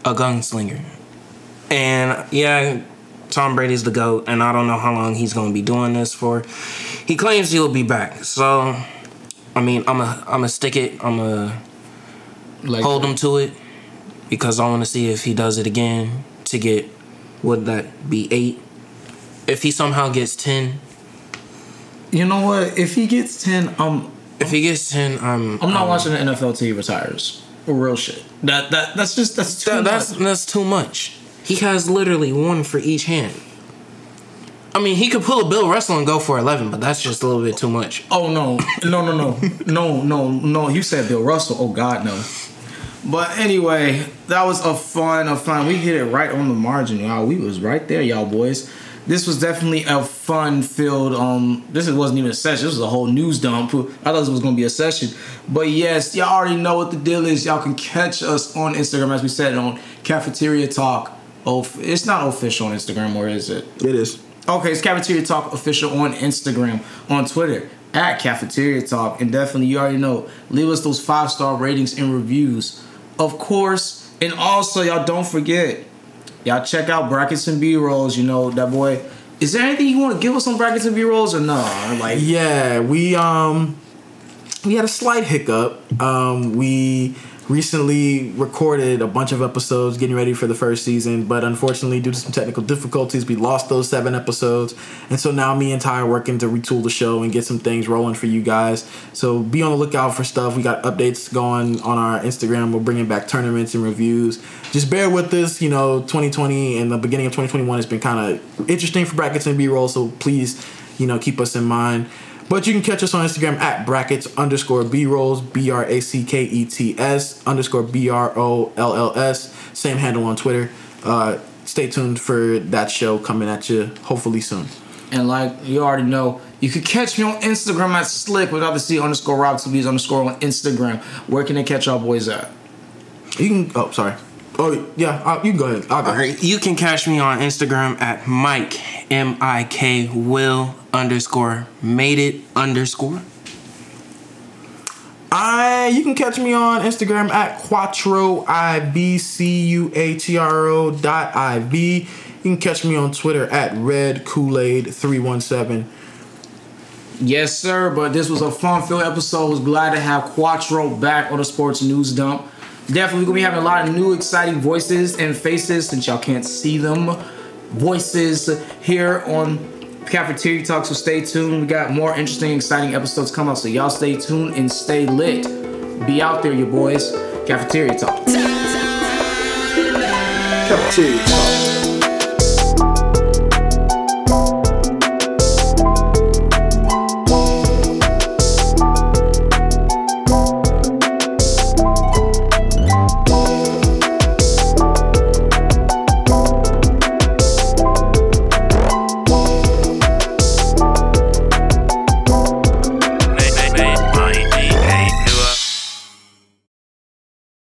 a gunslinger. And yeah, Tom Brady's the GOAT, and I don't know how long he's going to be doing this for. He claims he'll be back. So, I mean, I'm a, I'm a stick it. I'm a Like hold him to it because I want to see if he does it again to get would that be eight? If he somehow gets ten, You know what? If he gets ten, um, if he gets ten, I'm I'm not um, watching the NFL till he retires. Real shit. That that that's just that's too That, that's that's too much. He has literally one for each hand. I mean, he could pull a Bill Russell and go for eleven, but that's just a little bit too much. Oh no, no, no, no, no, no, no! You said Bill Russell. Oh God, no. But anyway, that was a fun, a fun. We hit it right on the margin, y'all. We was right there, y'all boys. This was definitely a fun filled. Um, this wasn't even a session. This was a whole news dump. I thought this was gonna be a session, but yes, y'all already know what the deal is. Y'all can catch us on Instagram, as we said, on Cafeteria Talk. Oh, it's not official on Instagram, or is it? It is. Okay, it's Cafeteria Talk official on Instagram, on Twitter at Cafeteria Talk, and definitely you already know. Leave us those five star ratings and reviews, of course. And also, y'all don't forget, y'all check out brackets and B rolls. You know that boy. Is there anything you want to give us on brackets and B rolls or no? Like, Yeah, we um we had a slight hiccup. Um we recently recorded a bunch of episodes getting ready for the first season, but unfortunately due to some technical difficulties, we lost those 7 episodes. And so now me and Ty are working to retool the show and get some things rolling for you guys. So be on the lookout for stuff. We got updates going on our Instagram. We're bringing back tournaments and reviews. Just bear with us, you know, 2020 and the beginning of 2021 has been kind of interesting for brackets and B-roll, so please, you know, keep us in mind. But you can catch us on Instagram at brackets underscore B rolls, B R A C K E T S underscore B R O L L S. Same handle on Twitter. Uh, stay tuned for that show coming at you hopefully soon. and like you already know, you can catch me on Instagram at slick without the C underscore Rob Tobias underscore on Instagram. Where can they catch y'all boys at? You can, oh, sorry. Oh, yeah, uh, you can go ahead. I'll go. All right, you can catch me on Instagram at Mike M I K Will underscore made it underscore. I you can catch me on Instagram at Quattro I B C U A T R O dot I V. You can catch me on Twitter at Red Kool Aid three one seven. Yes, sir. But this was a fun-filled episode. Was glad to have Quattro back on the Sports News Dump. Definitely gonna be having a lot of new, exciting voices and faces since y'all can't see them. Voices here on Cafeteria Talk. So stay tuned. We got more interesting, exciting episodes coming up. So y'all stay tuned and stay lit. Be out there, you boys. Cafeteria Talk. Cafeteria Talk.